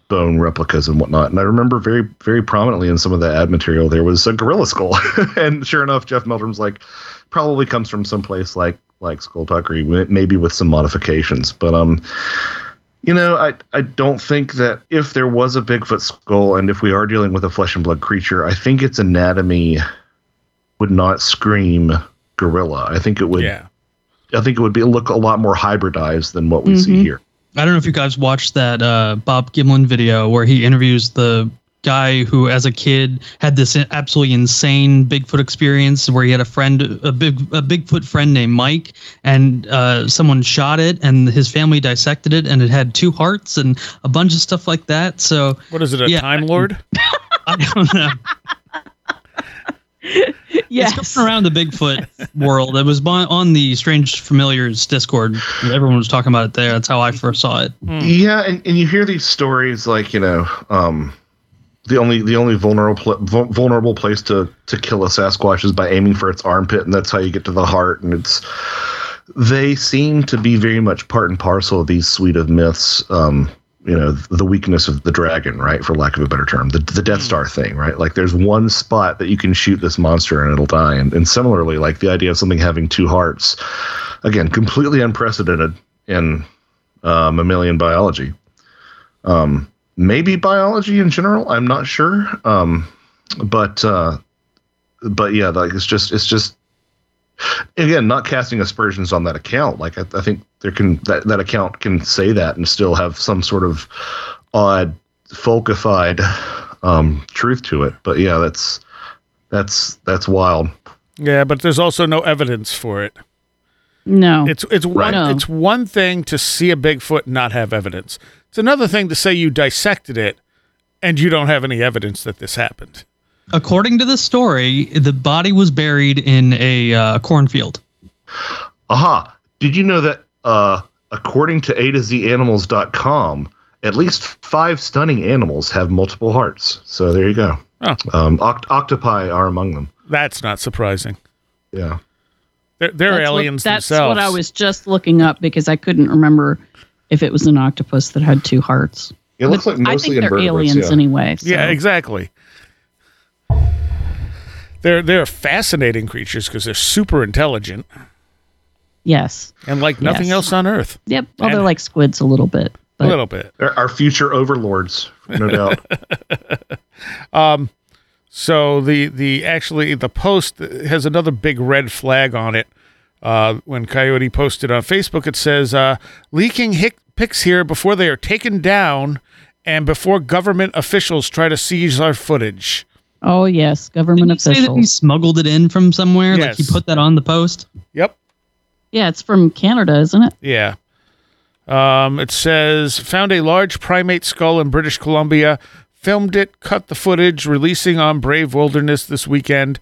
bone replicas and whatnot and i remember very very prominently in some of the ad material there was a gorilla skull and sure enough jeff meldrum's like probably comes from someplace like like skullduggery maybe with some modifications but um you know i i don't think that if there was a bigfoot skull and if we are dealing with a flesh and blood creature i think its anatomy would not scream gorilla i think it would Yeah. i think it would be look a lot more hybridized than what we see Mhm. here I don't know if you guys watched that uh, Bob Gimlin video where he interviews the guy who, as a kid, had this absolutely insane Bigfoot experience where he had a friend, a big, a Bigfoot friend named Mike, and uh, someone shot it, and his family dissected it, and it had two hearts and a bunch of stuff like that. So What is it, a Yeah. Time Lord? I don't know. Yes. It's going around the Bigfoot world. It was on on the Strange Familiars Discord. Everyone was talking about it there. That's how I first saw it. Yeah, and, and you hear these stories like you know, um, the only the only vulnerable vulnerable place to to kill a Sasquatch is by aiming for its armpit, and that's how you get to the heart. And it's they seem to be very much part and parcel of these suite of myths. Um, you know, the weakness of the dragon, right, for lack of a better term, the the Death Star thing, right? Like, there's one spot that you can shoot this monster and it'll die. And, and similarly, like the idea of something having two hearts, again, completely unprecedented in uh, mammalian biology. Um, maybe biology in general. I'm not sure. Um, but uh, but yeah, like it's just it's just again not casting aspersions on that account. Like I, I think there can that that account can say that and still have some sort of odd folkified um, truth to it. But yeah, that's that's that's wild. Yeah, but there's also no evidence for it. No. It's it's one No. it's one thing to see a Bigfoot and not have evidence. It's another thing to say you dissected it and you don't have any evidence that this happened. According to the story, the body was buried in a uh, cornfield. Aha. Did you know that uh, according to A to Z animals.com, at least five stunning animals have multiple hearts. So there you go. Oh. Um, oct- octopi are among them. That's not surprising. Yeah. They're, they're That's what- aliens that's themselves. what I was just looking up because I couldn't remember if it was an octopus that had two hearts. It looks But like I think they're aliens yeah. anyway. so- Yeah, exactly. They're they're fascinating creatures because they're super intelligent Yes. and like nothing Yes. else on Earth. Yep. Well, they're like squids a little bit. a But little bit. They're our future overlords, no doubt. um, So the the actually the post has another big red flag on it. Uh, when Coyote posted on Facebook, it says uh, leaking hic- pics here before they are taken down and before government officials try to seize our footage. oh yes, government Didn't you say that he smuggled it in from somewhere? Like he put that on the post? Yep. Yeah, it's from Canada, isn't it? Yeah. Um, it says found a large primate skull in British Columbia, filmed it, cut the footage, releasing on Brave Wilderness this weekend.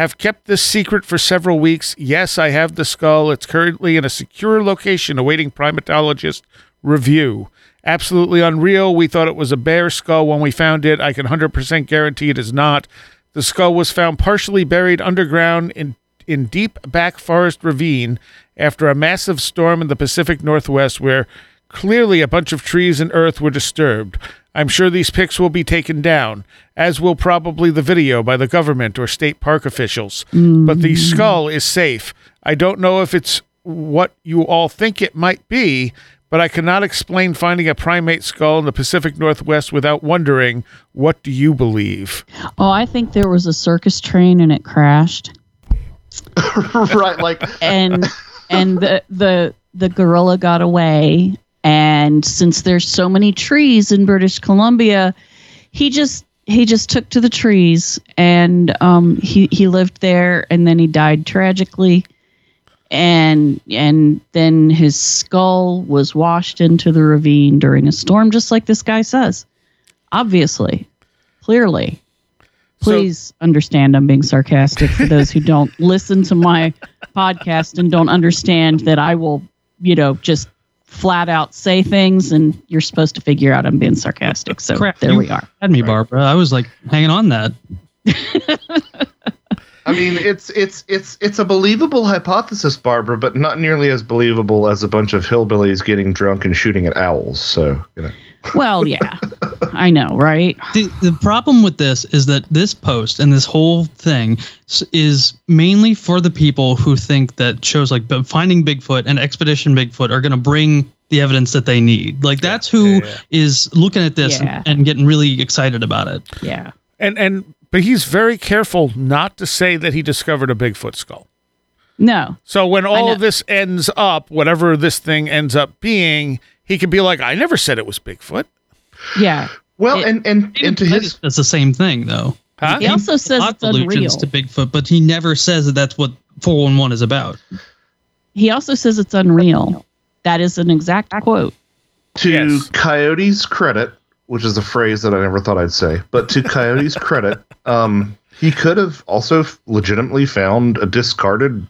Have kept this secret for several weeks. Yes, I have the skull. It's currently in a secure location awaiting primatologist review. Absolutely unreal. We thought it was a bear skull when we found it. I can 100% guarantee it is not. The skull was found partially buried underground in in deep back forest ravine after a massive storm in the Pacific Northwest where clearly a bunch of trees and earth were disturbed. I'm sure these pics will be taken down, as will probably the video by the government or state park officials. But the mm. skull is safe. I don't know if it's what you all think it might be, but I cannot explain finding a primate skull in the Pacific Northwest without wondering, what do you believe? Oh, I think there was a circus train and it crashed, right, like and and the the the gorilla got away. And since there's so many trees in British Columbia, he just he just took to the trees and um, he he lived there and then he died tragically. And and then his skull was washed into the ravine during a storm just like this guy says obviously clearly. So- please understand i'm being sarcastic for those who don't listen to my podcast and don't understand that i will you know just flat out say things and you're supposed to figure out i'm being sarcastic so Crap, there you we are Had me, Barbara. I was like hanging on that. I mean, it's it's it's it's a believable hypothesis, Barbara, but not nearly as believable as a bunch of hillbillies getting drunk and shooting at owls. So, you know. Well yeah i know right The, the problem with this is that this post and this whole thing is mainly for the people who think that shows like Finding Bigfoot and Expedition Bigfoot are going to bring the evidence that they need. Like that's who is yeah, yeah. looking at this Yeah. and, and getting really excited about it. yeah And and but he's very careful not to say that he discovered a Bigfoot skull. no So when all of this ends up, whatever this thing ends up being, he can be like, I never said it was Bigfoot. yeah Well, It- and and and to his That's the same thing though. Huh? He also says Lots it's allusions unreal. to Bigfoot, but he never says that that's what 411 is about. He also says it's unreal. That is an exact quote. to Yes. Coyote's credit, which is a phrase that I never thought I'd say, but to Coyote's credit, um, he could have also legitimately found a discarded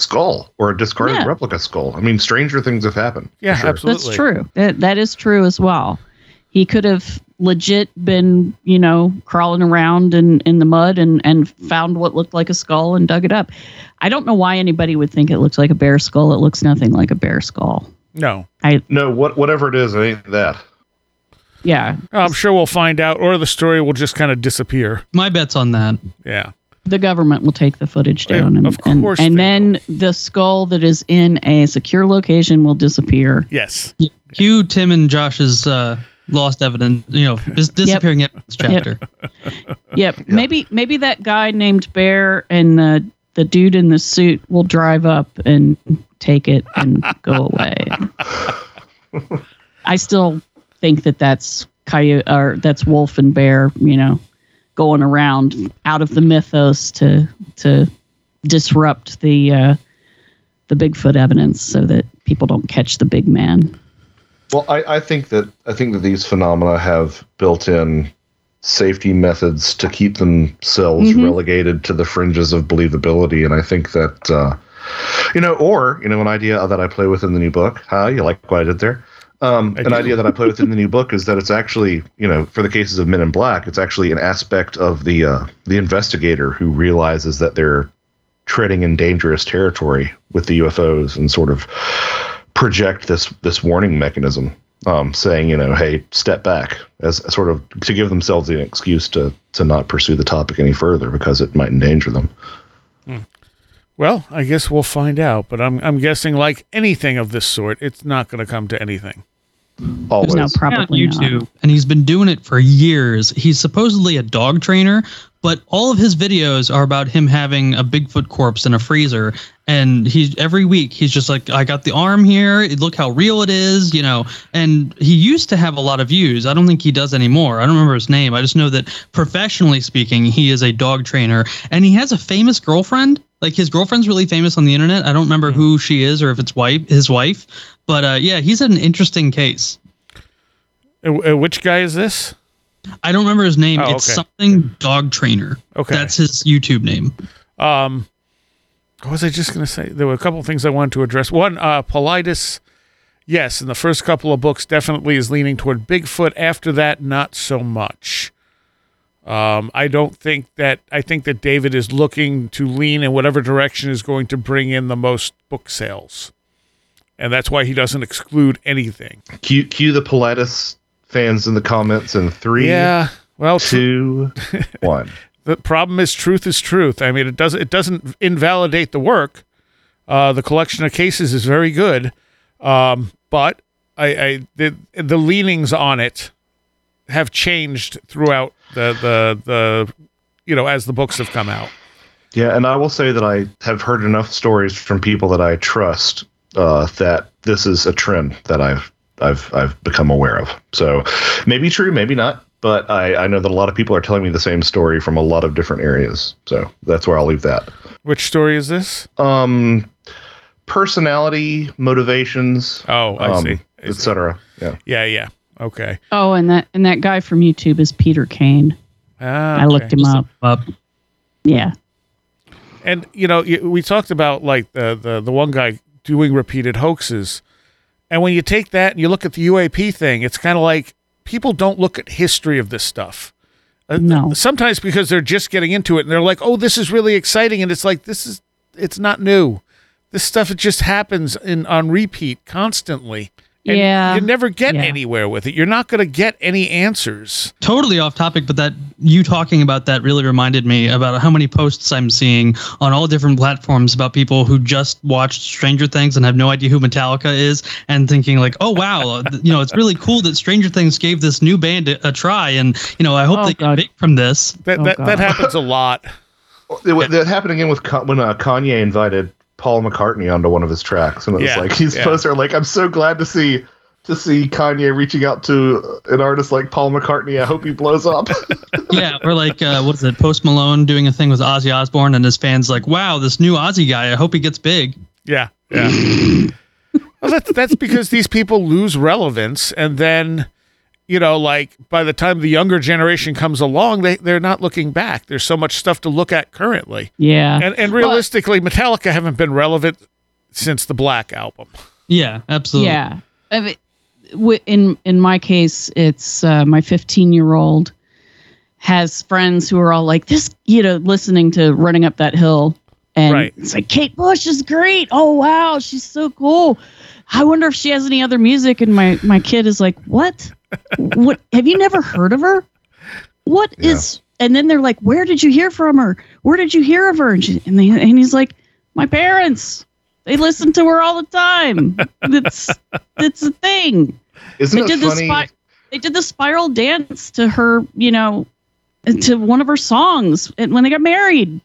skull or a discarded Yeah. replica skull. I mean, stranger things have happened. Yeah, sure. absolutely. That's true. That, that is true as well. He could have legit been, you know, crawling around in, in the mud and, and found what looked like a skull and dug it up. I don't know why anybody would think it looks like a bear skull. It looks nothing like a bear skull. No. I No, what whatever it is, it ain't that. Yeah. I'm sure we'll find out, or the story will just kind of disappear. My bet's on that. Yeah. The government will take the footage down, and of and, course and they then the skull that is in a secure location will disappear. Yes. Cue Tim and Josh's uh, lost evidence, you know, dis- disappearing evidence chapter. Yep. Maybe maybe that guy named Bear and the the dude in the suit will drive up and take it and go away. I still think that that's coyote or that's wolf and bear, you know, going around out of the mythos to to disrupt the uh, the Bigfoot evidence so that people don't catch the big man. Well, I, I think that I think that these phenomena have built-in safety methods to keep themselves Mhm. relegated to the fringes of believability, and I think that uh, you know, or you know, an idea that I play with in the new book. Huh? You like what I did there? Um, an idea that I put within the new book is that it's actually, you know, for the cases of Men in Black, it's actually an aspect of the uh, the investigator who realizes that they're treading in dangerous territory with the UFOs and sort of project this this warning mechanism, um, saying, you know, hey, step back, as sort of to give themselves an excuse to to not pursue the topic any further because it might endanger them. Mm. Well, I guess we'll find out, but I'm I'm guessing like anything of this sort, it's not going to come to anything. Always. There's no on probably not. YouTube, and he's been doing it for years. He's supposedly a dog trainer, but all of his videos are about him having a Bigfoot corpse in a freezer. And he's every week he's just like, I got the arm here. Look how real it is, you know. And he used to have a lot of views. I don't think he does anymore. I don't remember his name. I just know that professionally speaking, he is a dog trainer, and he has a famous girlfriend. Like his girlfriend's really famous on the internet. I don't remember who she is or if it's wife his wife, but uh, yeah, he's an interesting case. Uh, which guy is this? I don't remember his name. Oh, it's okay. something dog trainer. Okay. That's his YouTube name. Um, what was I just going to say? There were a couple of things I wanted to address. One, uh, Paulides, yes, in the first couple of books, definitely is leaning toward Bigfoot. After that, not so much. Um, I don't think that. I think that David is looking to lean in whatever direction is going to bring in the most book sales, and that's why he doesn't exclude anything. Cue, cue the Paulides fans in the comments in three, Yeah. Well, two, one. the problem is truth is truth. I mean, it doesn't it doesn't invalidate the work. Uh, the collection of cases is very good, um, but I, I the the leanings on it have changed throughout the the the you know as the books have come out. Yeah, and I will say that I have heard enough stories from people that I trust uh, that this is a trend that I've I've I've become aware of. So maybe true, maybe not, but I, I know that a lot of people are telling me the same story from a lot of different areas. So that's where I'll leave that. Which story is this? Um, personality, motivations, Oh, I um, see. I see. etc. Yeah. Yeah, yeah. Okay. Oh, and that and that guy from YouTube is Peter Caine. Ah, I looked him up. Up. Yeah. And you know, we talked about like the the the one guy doing repeated hoaxes, and when you take that and you look at the UAP thing, it's kind of like people don't look at history of this stuff. Uh, No. Sometimes because they're just getting into it and they're like, "Oh, this is really exciting," and it's like this is it's not new. This stuff it just happens in on repeat constantly. And Yeah. you never get Yeah. anywhere with it. You're not going to get any answers. Totally off topic, but that you talking about that really reminded me about how many posts I'm seeing on all different platforms about people who just watched Stranger Things and have no idea who Metallica is and thinking like, oh wow, uh, you know, it's really cool that Stranger Things gave this new band a, a try, and you know, I hope Oh, they God. get big from this. That Oh, that, God. that happens a lot. It, That happened again with when uh, Kanye invited Paul McCartney onto one of his tracks, and it was like he's yeah. supposed to like, I'm so glad to see to see Kanye reaching out to an artist like Paul McCartney. I hope he blows up. yeah, or like uh, what is it? Post Malone doing a thing with Ozzy Osbourne, and his fans like, wow, this new Ozzy guy. I hope he gets big. Yeah, yeah. well, that's that's because these people lose relevance, and then, you know, like by the time the younger generation comes along, they they're not looking back. There's so much stuff to look at currently, Yeah. and and realistically, Metallica haven't been relevant since the Black album. Yeah, absolutely. Yeah. I mean, in in my case, it's uh, my 15 year old has friends who are all like this, you know, listening to "Running Up That Hill," and Right. it's like Kate Bush is great. Oh wow, she's so cool. I wonder if she has any other music. And my my kid is like, what? What? Have you never heard of her? What is and then they're like, "Where did you hear from her? Where did you hear of her?" And, she, and, they, and he's like, "My parents. They listen to her all the time. It's it's a thing." Isn't they it did the funny? spi- they did the spiral dance to her, you know, to one of her songs and when they got married.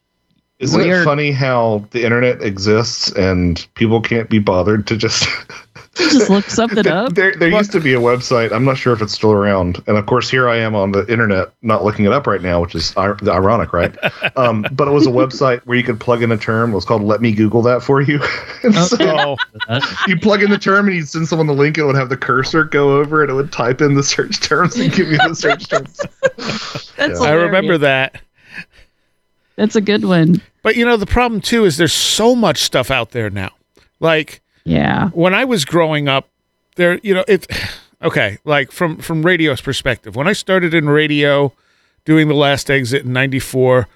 Isn't it funny how the internet exists and people can't be bothered to just Just look something up. There, there used to be a website. I'm not sure if it's still around. And of course, here I am on the internet, not looking it up right now, which is ironic, right? Um, but it was a website where you could plug in a term. It was called "Let Me Google That for You." and Oh. so you plug in the term and you send someone the link. It would have the cursor go over, and it would type in the search terms and give you the search terms. That's Yeah. I remember that. That's a good one. But you know, the problem too is there's so much stuff out there now. Like Yeah. when I was growing up, there, you know, it. Okay, like from from radio's perspective, when I started in radio, doing the last exit in '94,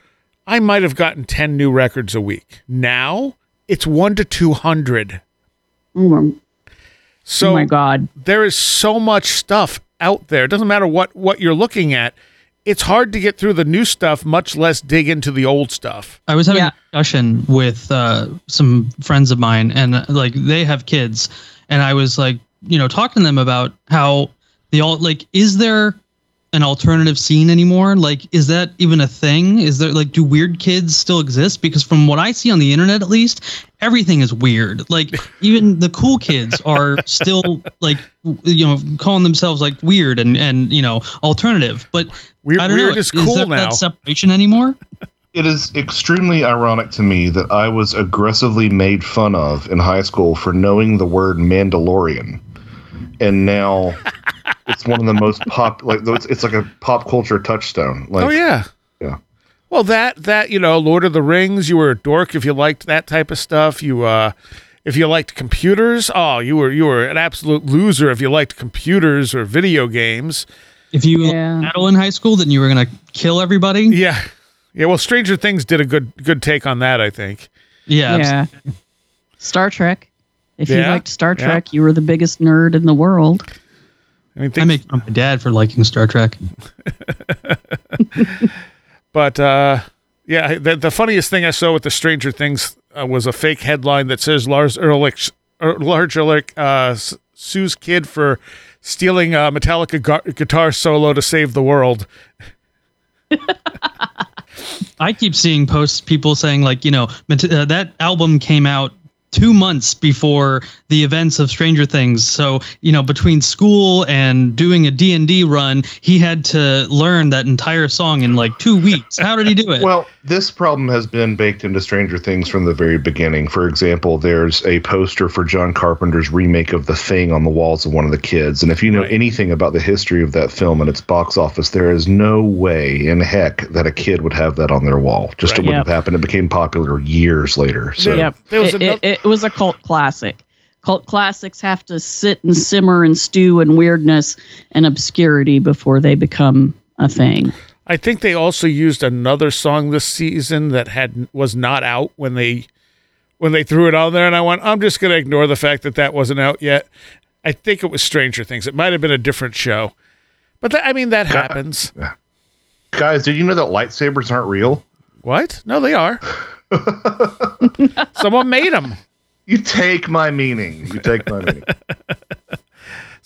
I might have gotten ten new records a week. Now it's one to two hundred. My, So oh my God. there is so much stuff out there. It doesn't matter what what you're looking at. It's hard to get through the new stuff, much less dig into the old stuff. I was having Yeah. a discussion with uh, some friends of mine, and uh, like they have kids, and I was like, you know, talking to them about how the all like, is there an alternative scene anymore? Like, is that even a thing? Is there like, do weird kids still exist? Because from what I see on the internet, at least, everything is weird. Like, even the cool kids are still like, you know, calling themselves like weird and and you know, alternative. But Weird, I don't weird know. is cool there now. that separation anymore? It is extremely ironic to me that I was aggressively made fun of in high school for knowing the word Mandalorian, and now it's one of the most pop like it's, it's like a pop culture touchstone. Like, oh yeah, yeah. Well, that that you know, Lord of the Rings. You were a dork if you liked that type of stuff. You uh, if you liked computers, oh, you were you were an absolute loser if you liked computers or video games. If you Yeah. battle in high school, then you were gonna kill everybody. Yeah, yeah. Well, Stranger Things did a good good take on that. I think. Yeah. Yeah. Star Trek. If you liked Star yeah. Trek, you were the biggest nerd in the world. I mean, I make fun of my dad for liking Star Trek. but uh, yeah, the the funniest thing I saw with the Stranger Things uh, was a fake headline that says Lars Ulrich, er, Lars Ulrich uh, sues kid for stealing a Metallica gu- guitar solo to save the world. I keep seeing posts, people saying like, you know, uh, that album came out two months before the events of Stranger Things. So, you know, between school and doing a D&D run, he had to learn that entire song in like two weeks. How did he do it? Well, this problem has been baked into Stranger Things from the very beginning. For example, there's a poster for John Carpenter's remake of The Thing on the walls of one of the kids. And if you know Right. anything about the history of that film and its box office, there is no way in heck that a kid would have that on their wall. Just Right. it wouldn't Yep. happen. It became popular years later. So yep. there was it, another- it, it was a cult classic. Cult classics have to sit and simmer and stew in weirdness and obscurity before they become a thing. I think they also used another song this season that had was not out when they when they threw it on there, and I went, I'm just going to ignore the fact that that wasn't out yet. I think it was Stranger Things. It might have been a different show, but that, I mean that happens. guys, did you know that lightsabers aren't real? What? No, they are. Someone made them. You take my meaning. You take my meaning.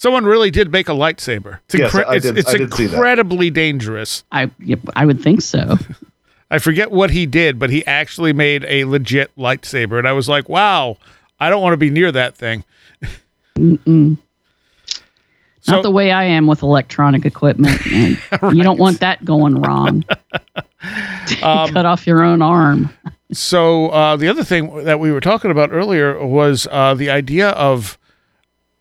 Someone really did make a lightsaber. It's, Yes, I did- it's I did see that. incredibly dangerous. I yep, I would think so. I forget what he did, but he actually made a legit lightsaber, and I was like, "Wow, I don't want to be near that thing." So- Not the way I am with electronic equipment. man. You don't want that going wrong. Um, Cut off your own arm. So uh, the other thing that we were talking about earlier was uh, the idea of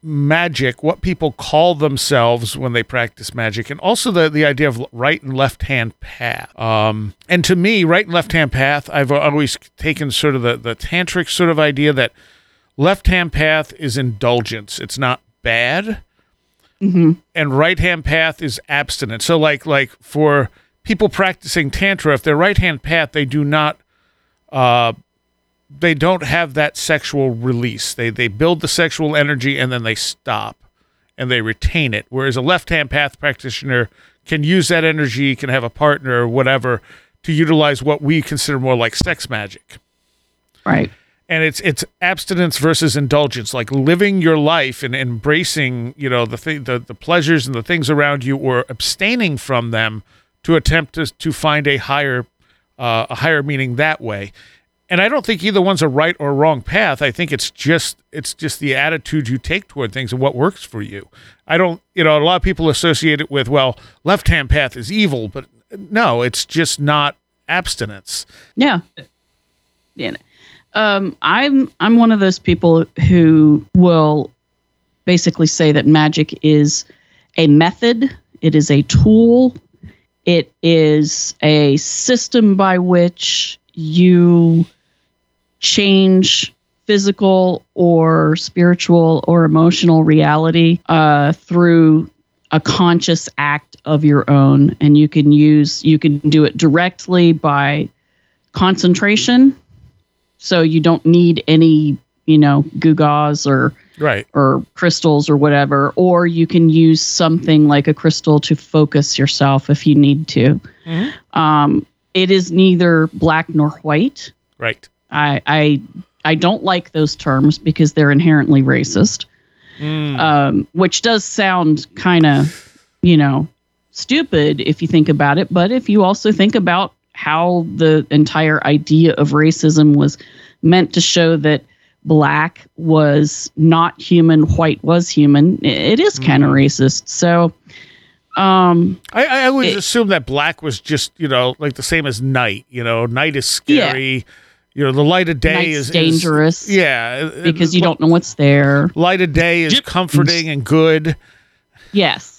magic, what people call themselves when they practice magic, and also the the idea of right and left hand path. Um, and to me, right and left hand path, I've always taken sort of the the tantric sort of idea that left hand path is indulgence; it's not bad and right hand path is abstinence. So like like for people practicing tantra, if their right hand path, they do not uh they don't have that sexual release. They they build the sexual energy and then they stop and they retain it. Whereas a left hand path practitioner can use that energy, can have a partner or whatever to utilize what we consider more like sex magic. Right. And it's it's abstinence versus indulgence, like living your life and embracing, you know, the th- the the pleasures and the things around you, or abstaining from them to attempt to to find a higher uh, a higher meaning that way. And I don't think either one's a right or wrong path. I think it's just it's just the attitude you take toward things and what works for you. I don't, you know, a lot of people associate it with well, left hand path is evil, but no, it's just not abstinence. Yeah. Yeah. Um, I'm I'm one of those people who will basically say that magic is a method, it is a tool, it is a system by which you change physical or spiritual or emotional reality uh, through a conscious act of your own. And you can use you can do it directly by concentration. So you don't need any you know gewgaws or Right. or crystals or whatever. Or you can use something like a crystal to focus yourself if you need to. Um, it is neither black nor white Right. I, I I don't like those terms because they're inherently racist, Mm. um, which does sound kind of, you know, stupid if you think about it. But if you also think about how the entire idea of racism was meant to show that black was not human, white was human, it is kind of racist. So, um, I, I always It- assumed that black was just, you know, like the same as night. You know, night is scary. You know, the light of day night's is is- dangerous yeah, uh, because you uh, don't know what's there. Light of day is Egyptians- comforting and good. Yes.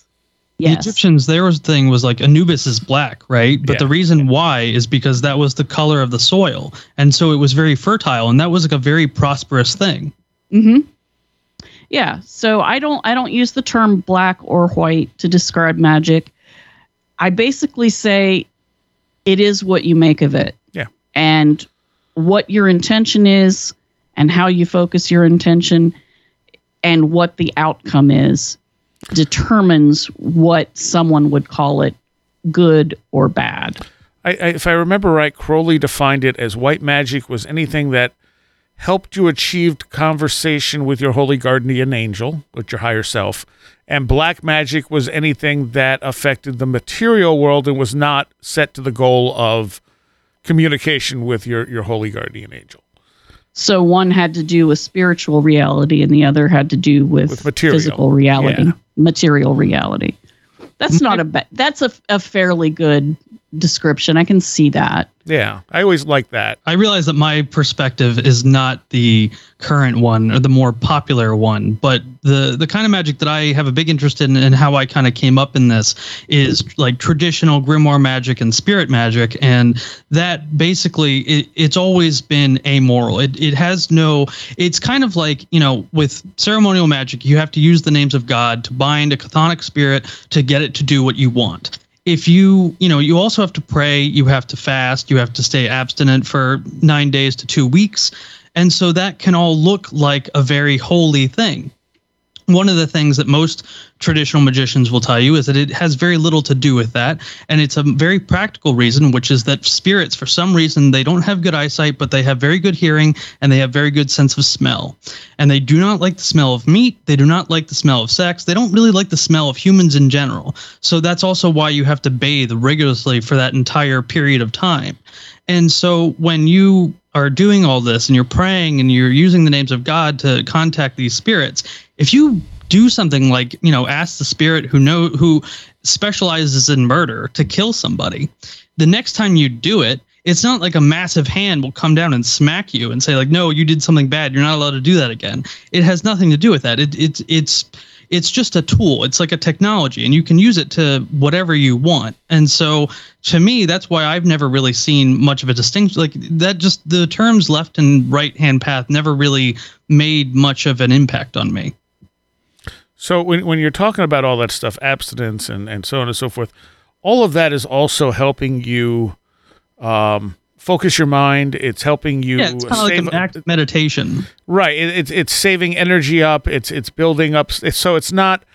The Egyptians, their thing was like Anubis is black, right? But Yeah. the reason why is because that was the color of the soil. And so it was very fertile and that was like a very prosperous thing. Mm-hmm. Yeah. So I don't I don't use the term black or white to describe magic. I basically say it is what you make of it. Yeah. And what your intention is and how you focus your intention and what the outcome is determines what someone would call it good or bad. I, I, if I remember right, Crowley defined it as white magic was anything that helped you achieve conversation with your holy guardian angel, with your higher self, and black magic was anything that affected the material world and was not set to the goal of communication with your, your holy guardian angel. So one had to do with spiritual reality and the other had to do with, With material. physical reality, Yeah. material reality. That's not a ba- that's a, a fairly good description. I can see that. Yeah, I always like that. I realize that my perspective is not the current one or the more popular one, but the the kind of magic that I have a big interest in and how I kind of came up in this is like traditional grimoire magic and spirit magic, and that basically it, it's always been amoral. It it has no. It's kind of like you know with ceremonial magic, you have to use the names of God to bind a chthonic spirit to get it to do what you want if you you know you also have to pray you have to fast you have to stay abstinent for nine days to two weeks. And so that can all look like a very holy thing one of the things that most traditional magicians will tell you is that it has very little to do with that. And it's a very practical reason which is that spirits for some reason they don't have good eyesight but they have very good hearing and they have very good sense of smell. And they do not like the smell of meat. They do not like the smell of sex. They don't really like the smell of humans in general. So that's also why you have to bathe rigorously for that entire period of time. And so when you are doing all this and you're praying and you're using the names of God to contact these spirits, if you do something like, you know, ask the spirit who know who specializes in murder to kill somebody, the next time you do it, it's not like a massive hand will come down and smack you and say like, "No, you did something bad. You're not allowed to do that again." It has nothing to do with that. It, it's it's it's just a tool. It's like a technology, and you can use it to whatever you want. And so, to me, that's why I've never really seen much of a distinction. Like that, just the terms left and right hand path never really made much of an impact on me. So when when you're talking about all that stuff, abstinence and, and so on and so forth, all of that is also helping you um, focus your mind. It's helping you Yeah, it's kind of like an act of meditation. right. It, it's it's saving energy up. It's it's building up. So it's not.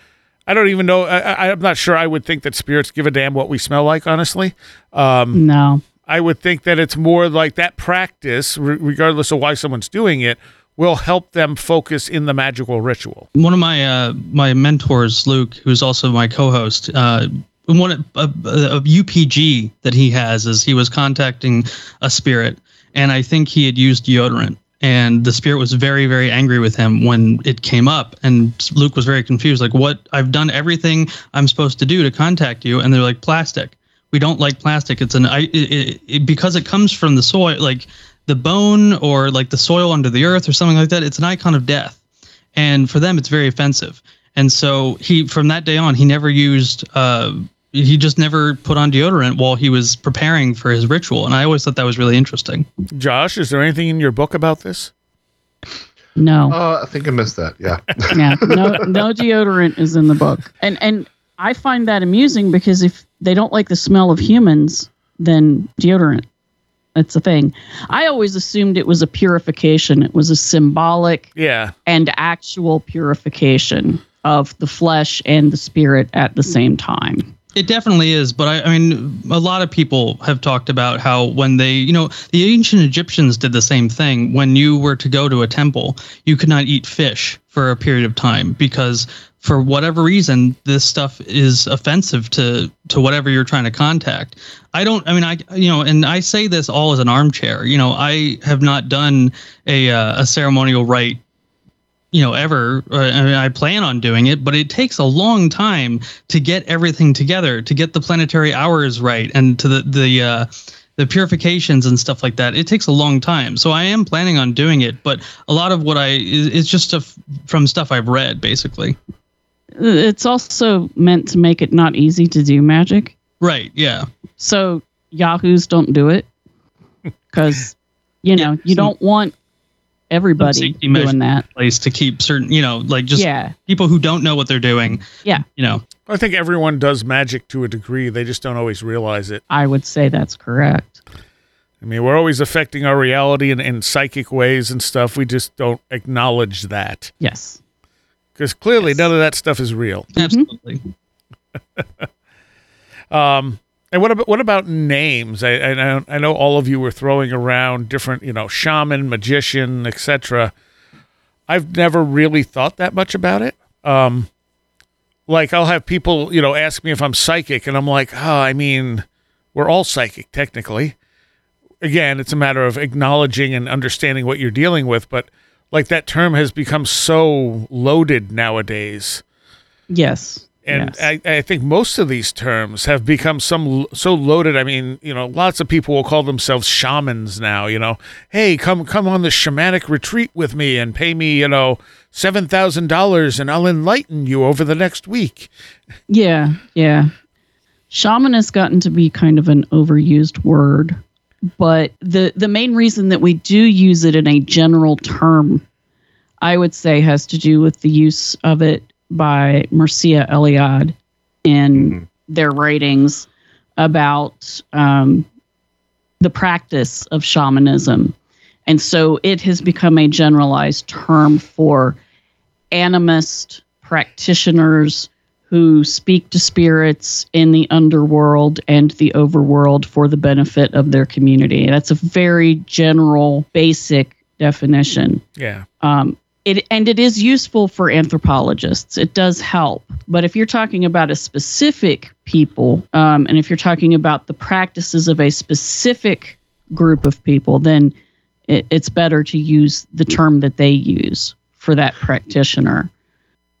I don't even know. I, I'm not sure. I would think that spirits give a damn what we smell like. Honestly, um, No. I would think that it's more like that practice, re- regardless of why someone's doing it, will help them focus in the magical ritual. one of my uh, my mentors, Luke, who's also my co-host, uh, one a, a, UPG that he has is he was contacting a spirit, and I think he had used deodorant, and the spirit was very very angry with him when it came up, and Luke was very confused, like what I've done everything I'm supposed to do to contact you, and they're like plastic. We don't like plastic. It's an I it, it, because it comes from the soil, like the bone or like the soil under the earth or something like that. It's an icon of death and for them it's very offensive and so he from that day on he never used uh he just never put on deodorant while he was preparing for his ritual and i always thought that was really interesting Josh, is there anything in your book about this? No. Uh, I think I missed that. Yeah. yeah. No no deodorant is in the book. And and I find that amusing because if they don't like the smell of humans, then deodorant. That's a thing. I always assumed it was a purification. It was a symbolic Yeah. and actual purification of the flesh and the spirit at the same time. It definitely is, but I, I mean, a lot of people have talked about how when they, you know, the ancient Egyptians did the same thing. When you were to go to a temple, you could not eat fish for a period of time because, for whatever reason, this stuff is offensive to to whatever you're trying to contact. I don't. I mean, I, you know, and I say this all as an armchair. You know, I have not done a uh, a ceremonial rite you know ever uh, I, mean, I plan on doing it but it takes a long time to get everything together to get the planetary hours right and to the the uh the purifications and stuff like that it takes a long time so i am planning on doing it but a lot of what i is, just stuff from stuff i've read basically Uh, it's also meant to make it not easy to do magic. right yeah So Yahoos don't do it because you know you some- don't want everybody safety doing that. place to keep certain you know like just yeah, people who don't know what they're doing Yeah. you know I think everyone does magic to a degree. They just don't always realize it. I would say that's correct. I mean, we're always affecting our reality in, in psychic ways and stuff. We just don't acknowledge that Yes. Because clearly Yes. none of that stuff is real. absolutely Um, and what about what about names? I, I know I know all of you were throwing around different, you know, shaman, magician, etc. I've never really thought that much about it. Um, like I'll have people, you know, ask me if I'm psychic, and I'm like, oh, I mean, we're all psychic technically. Again, it's a matter of acknowledging and understanding what you're dealing with, but like that term has become so loaded nowadays Yes. and yes. I, I think most of these terms have become some so loaded. I mean, you know, lots of people will call themselves shamans now. You know, hey, come come on the shamanic retreat with me and pay me, you know, seven thousand dollars, and I'll enlighten you over the next week. yeah, yeah. Shaman has gotten to be kind of an overused word, but the the main reason that we do use it in a general term, I would say, has to do with the use of it by Mircea Eliade in Mhm. their writings about um, the practice of shamanism. And so it has become a generalized term for animist practitioners who speak to spirits in the underworld and the overworld for the benefit of their community. That's a very general, basic definition. Yeah, Um, it and it is useful for anthropologists. It does help. But if you're talking about a specific people, um, and if you're talking about the practices of a specific group of people, then it, it's better to use the term that they use for that practitioner.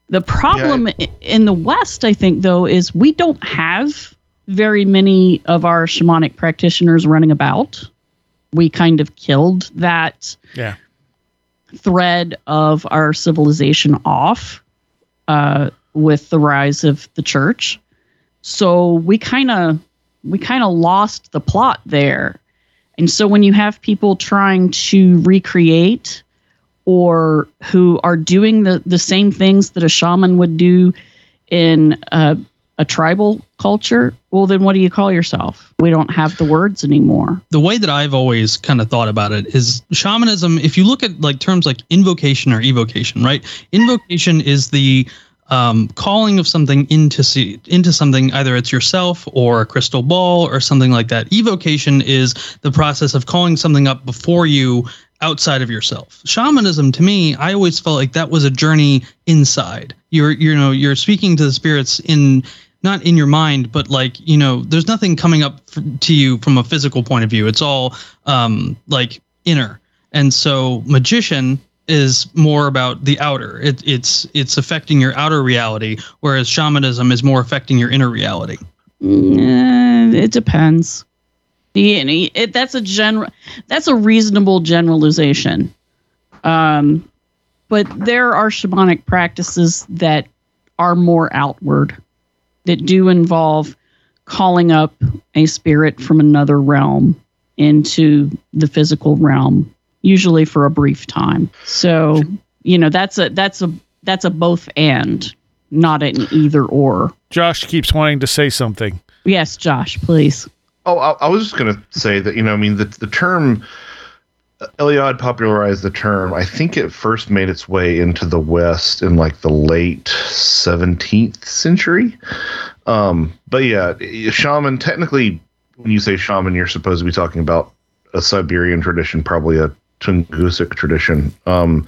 The problem i in the West, I think, though, is we don't have very many of our shamanic practitioners running about. We kind of killed that yeah, thread of our civilization off uh, with the rise of the church. So we kind of we kind of lost the plot there. And so when you have people trying to recreate or who are doing the, the same things that a shaman would do in a, a tribal culture, well, then what do you call yourself? We don't have the words anymore. the way that I've always kind of thought about it is shamanism. If you look at like terms like invocation or evocation, right? Invocation is the um, calling of something into see, into something either it's yourself or a crystal ball or something like that evocation is the process of calling something up before you outside of yourself shamanism to me i always felt like that was a journey inside you're you know you're speaking to the spirits in not in your mind but like you know there's nothing coming up f- to you from a physical point of view it's all um like inner and so magician is more about the outer. It, it's it's affecting your outer reality, whereas shamanism is more affecting your inner reality. Mm, it depends. The, it, that's a general. That's a reasonable generalization. Um, but there are shamanic practices that are more outward, that do involve calling up a spirit from another realm into the physical realm usually for a brief time. So, you know, that's a that's a that's a both and, not an either or. Josh keeps wanting to say something. Yes, Josh, please. Oh, I, I was just going to say that you know, I mean, the the term Eliade popularized the term. I think it first made its way into the West in like the late 17th century. Um, but yeah, shaman. Technically, when you say shaman, you're supposed to be talking about a Siberian tradition, probably a Tungusic tradition. Um,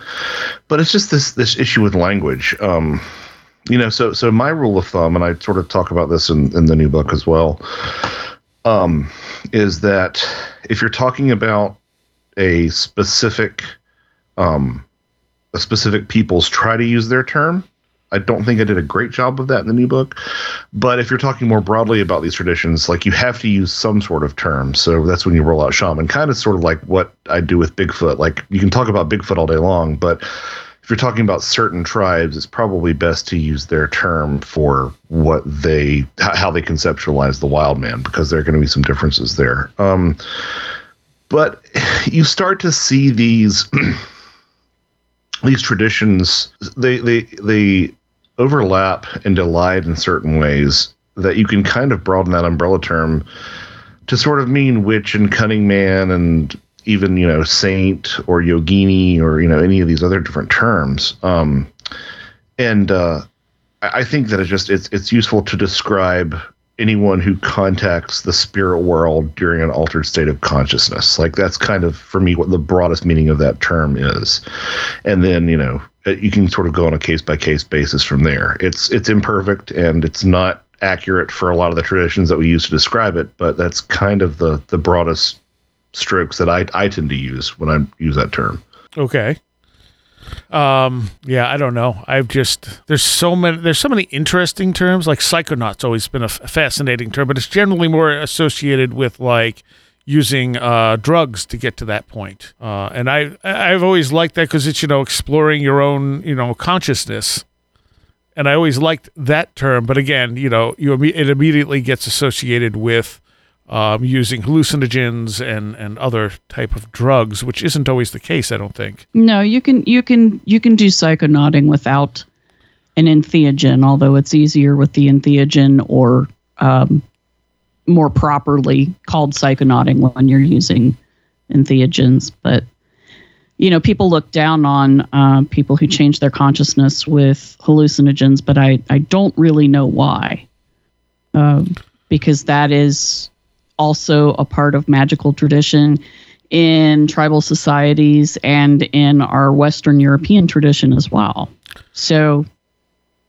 but it's just this this issue with language. Um, you know, so so my rule of thumb, and I sort of talk about this in, in the new book as well, um, is that if you're talking about a specific um, a specific peoples try to use their term I don't think I did a great job of that in the new book. But if you're talking more broadly about these traditions, like you have to use some sort of term. So that's when you roll out shaman, kind of sort of like what I do with Bigfoot. Like you can talk about Bigfoot all day long, but you're talking about certain tribes, it's probably best to use their term for what they how they conceptualize the wild man because there are going to be some differences there. Um, but you start to see these these traditions they they they overlap and collide in certain ways that you can kind of broaden that umbrella term to sort of mean witch and cunning man and even you know saint or yogini or you know any of these other different terms um, and uh, I think that it's just it's it's useful to describe anyone who contacts the spirit world during an altered state of consciousness. Like that's kind of for me what the broadest meaning of that term is. And then, you know, you can sort of go on a case by case basis from there. It's it's imperfect and it's not accurate for a lot of the traditions that we use to describe it, but that's kind of the the broadest strokes that I I tend to use when I use that term. Okay. Um, yeah, I don't know. I've just there's so many there's so many interesting terms. Like psychonaut's always been a f- fascinating term, but it's generally more associated with like using uh, drugs to get to that point. Uh, and I I've always liked that because it's you know exploring your own you know consciousness. And I always liked that term, but again, you know, you it immediately gets associated with um, using hallucinogens and and other type of drugs, which isn't always the case. I don't think. No, you can you can you can do psychonauting without an entheogen, although it's easier with the entheogen or um, more properly called psychonauting when you're using entheogens. But you know, people look down on uh, people who change their consciousness with hallucinogens, but I I don't really know why. Um, because that is also a part of magical tradition in tribal societies and in our Western European tradition as well. So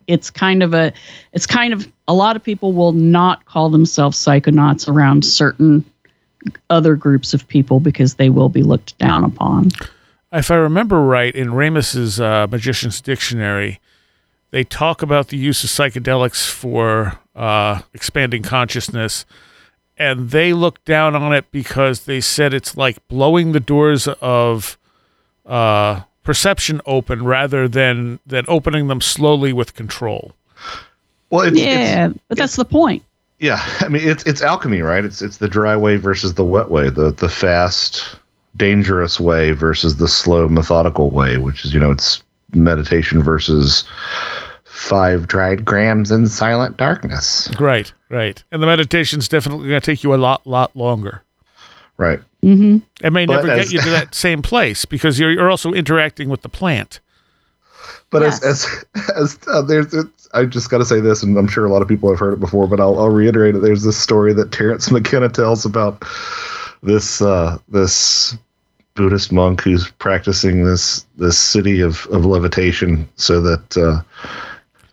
it's kind of a it's kind of a lot of people will not call themselves psychonauts around certain other groups of people because they will be looked down upon. If I remember right, in Rehmus's uh, Magician's Dictionary, they talk about the use of psychedelics for uh, expanding consciousness and they looked down on it because they said it's like blowing the doors of uh, perception open rather than than opening them slowly with control. Well, it's, yeah, it's, but that's the point. Yeah, I mean it's it's alchemy, right? It's it's the dry way versus the wet way, the the fast, dangerous way versus the slow, methodical way, which is you know it's meditation versus five dried grams in silent darkness. Right, right. And the meditation's definitely going to take you a lot, lot longer. Right. Mm-hmm. It may but never as, get you to that same place because you're, you're also interacting with the plant. But yes. as as as uh, there's I just got to say this, and I'm sure a lot of people have heard it before, but I'll, I'll reiterate it. There's this story that Terence McKenna tells about this uh, this Buddhist monk who's practicing this this siddhi of, of levitation, so that uh,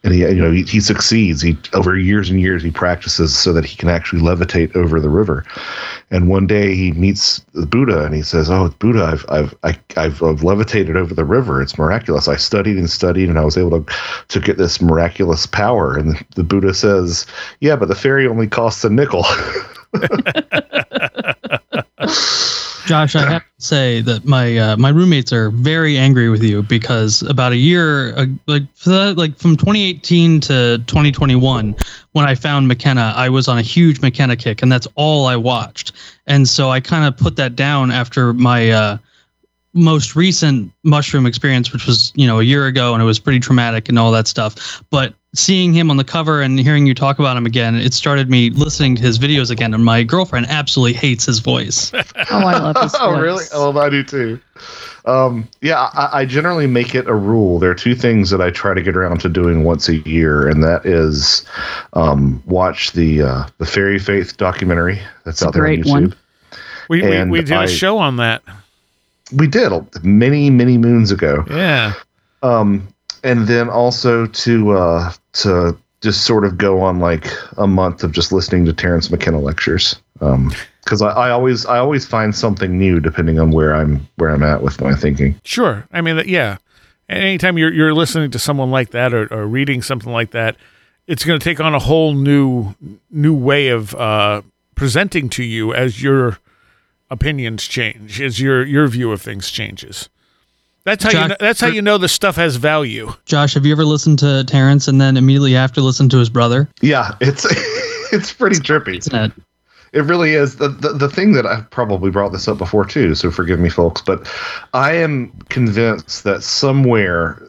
and he you know he, he succeeds. He over years and years he practices so that he can actually levitate over the river. And one day he meets the Buddha and he says, "Oh, Buddha, I've I've I, I've, I've levitated over the river. It's miraculous. I studied and studied, and I was able to to get this miraculous power." And the, the Buddha says, "Yeah, but the ferry only costs a nickel." Josh, I have to say that my uh, my roommates are very angry with you because about a year, uh, like like from 2018 to 2021, when I found McKenna, I was on a huge McKenna kick, and that's all I watched. And so I kind of put that down after my uh, most recent mushroom experience, which was you know a year ago, and it was pretty traumatic and all that stuff. But seeing him on the cover and hearing you talk about him again, it started me listening to his videos again. And my girlfriend absolutely hates his voice. oh, I love his voice. oh, really? Oh, I do too. Um, yeah, I, I, generally make it a rule. There are two things that I try to get around to doing once a year, and that is um, watch the uh, the Fairy Faith documentary that's it's out there on YouTube. One. We, we, we did I, a show on that. We did many many moons ago. Yeah. Um, and then also to uh, to just sort of go on like a month of just listening to Terence McKenna lectures. Um, because I, I, always I always find something new depending on where I'm where I'm at with my thinking. Sure, I mean yeah. Anytime you're you're listening to someone like that or, or reading something like that, it's going to take on a whole new new way of uh, presenting to you as your opinions change, as your your view of things changes. That's how Josh, you. Know, that's how you know the stuff has value. Josh, have you ever listened to Terence and then immediately after listened to his brother? Yeah, it's it's pretty trippy. Isn't it? It really is. The, the the thing that I've probably brought this up before too, so forgive me, folks, but I am convinced that somewhere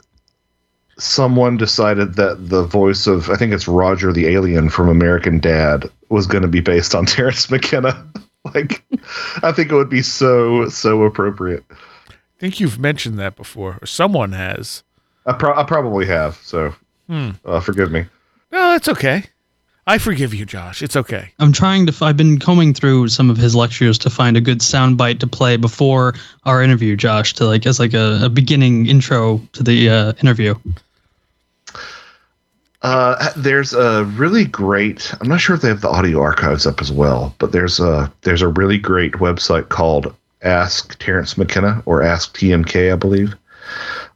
someone decided that the voice of I think it's Roger the alien from American Dad was going to be based on Terence McKenna. like, I think it would be so so appropriate think you've mentioned that before, or someone has. I, pro- I probably have. So, hmm. uh, forgive me. No, that's okay. I forgive you, Josh. It's okay. I'm trying to. F- I've been combing through some of his lectures to find a good soundbite to play before our interview, Josh, to like as like a, a beginning intro to the uh, interview. Uh, there's a really great. I'm not sure if they have the audio archives up as well, but there's a there's a really great website called Ask Terence McKenna or Ask TMK, I believe.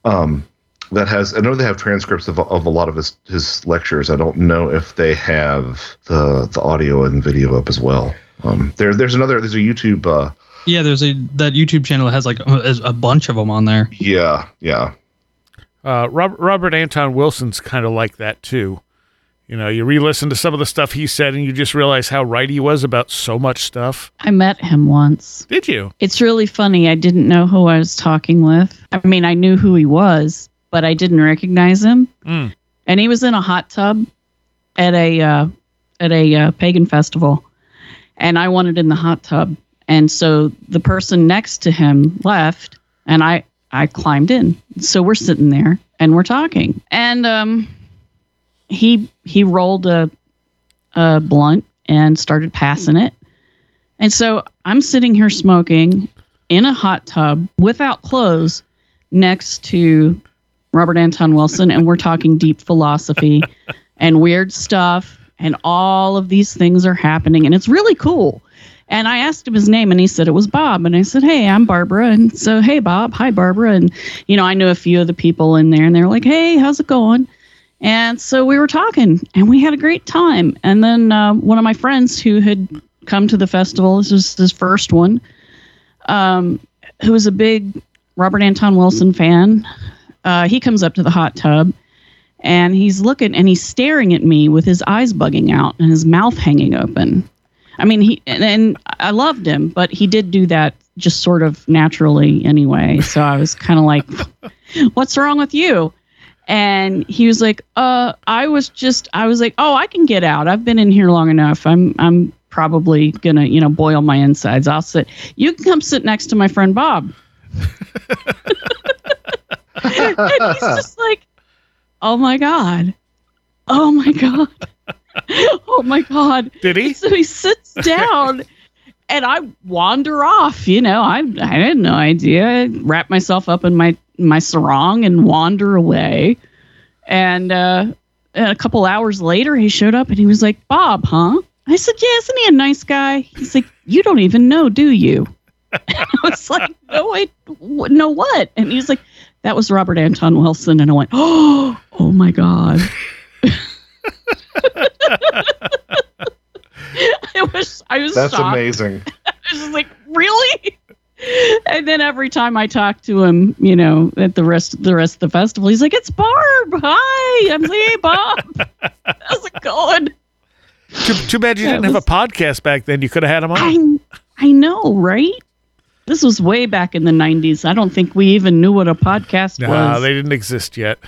Um, that has I know they have transcripts of, of a lot of his, his lectures. I don't know if they have the the audio and video up as well. Um, there there's another there's a YouTube. Uh, yeah, there's a that YouTube channel has like a, a bunch of them on there. Yeah, yeah. Uh, Robert, Robert Anton Wilson's kind of like that too. You know, you re-listen to some of the stuff he said, and you just realize how right he was about so much stuff. I met him once. Did you? It's really funny. I didn't know who I was talking with. I mean, I knew who he was, but I didn't recognize him. Mm. And he was in a hot tub at a uh, at a uh, pagan festival, and I wanted in the hot tub. And so the person next to him left, and I I climbed in. So we're sitting there and we're talking, and um he he rolled a a blunt and started passing it. And so I'm sitting here smoking in a hot tub without clothes next to Robert Anton Wilson and we're talking deep philosophy and weird stuff and all of these things are happening and it's really cool. And I asked him his name and he said it was Bob. And I said, Hey, I'm Barbara. And so, hey, Bob. Hi, Barbara. And, you know, I knew a few of the people in there and they're like, Hey, how's it going? And so we were talking and we had a great time. And then uh, one of my friends who had come to the festival, this was his first one, um, who was a big Robert Anton Wilson fan, uh, he comes up to the hot tub and he's looking and he's staring at me with his eyes bugging out and his mouth hanging open. I mean, he and, and I loved him, but he did do that just sort of naturally anyway. So I was kind of like, "What's wrong with you?" And he was like uh i was just i was like oh i can get out i've been in here long enough i'm i'm probably gonna you know boil my insides i'll sit you can come sit next to my friend bob and he's just like oh my god Oh my god. oh my god. Did he? So he sits down and I wander off, you know. I I had no idea. I wrap myself up in my my sarong and wander away. And uh and a couple hours later he showed up and he was like, "Bob, huh?" I said, "Yeah, isn't he a nice guy?" He's like, "You don't even know, do you?" I was like, "No, wh- no what?" And he's like, "That was Robert Anton Wilson." And I went, "Oh, oh my god." I was I was That's shocked. amazing. I was just like, really? And then every time I talk to him, you know, at the rest the rest of the festival, he's like, "It's Barb. Hi." I'm like, "Hey, Bob. How's it going?" Too, too bad you Yeah, didn't it have a podcast back then. You could have had him on. I I know, right? This was way back in the '90s. I don't think we even knew what a podcast Nah, was. they didn't exist yet.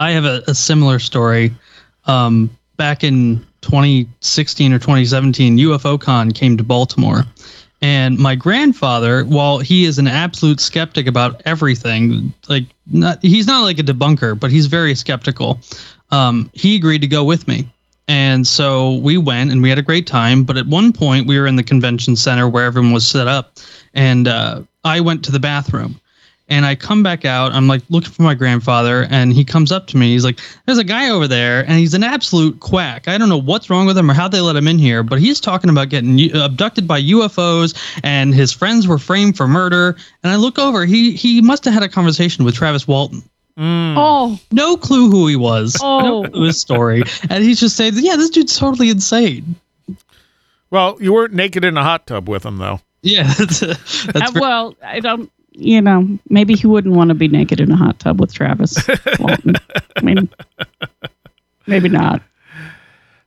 I have a, a similar story. Um, back in 2016 or 2017, UFO Con came to Baltimore. And my grandfather, while he is an absolute skeptic about everything, like not, he's not like a debunker, but he's very skeptical. Um, he agreed to go with me. And so we went and we had a great time. But at one point, we were in the convention center where everyone was set up. And uh, I went to the bathroom. And I come back out. I'm like looking for my grandfather, and he comes up to me. He's like, "There's a guy over there, and he's an absolute quack. I don't know what's wrong with him or how they let him in here, but he's talking about getting abducted by UFOs, and his friends were framed for murder." And I look over. He he must have had a conversation with Travis Walton. Mm. oh, No clue who he was. Oh. No clue his story, and he's just saying, "Yeah, this dude's totally insane." Well, you weren't naked in a hot tub with him, though. Yeah, that's, uh, that's very- well, I don't. You know, maybe he wouldn't want to be naked in a hot tub with Travis Walton. I mean, maybe not.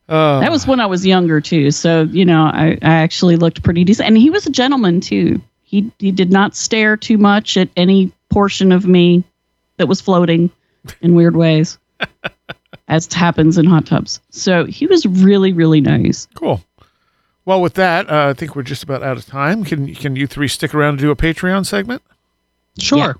Uh, That was when I was younger too. So you know, I, I actually looked pretty decent, and he was a gentleman too. He he did not stare too much at any portion of me that was floating in weird ways, as happens in hot tubs. So he was really really nice. cool. Well, with that, uh, I think we're just about out of time. Can can you three stick around to do a Patreon segment? Sure.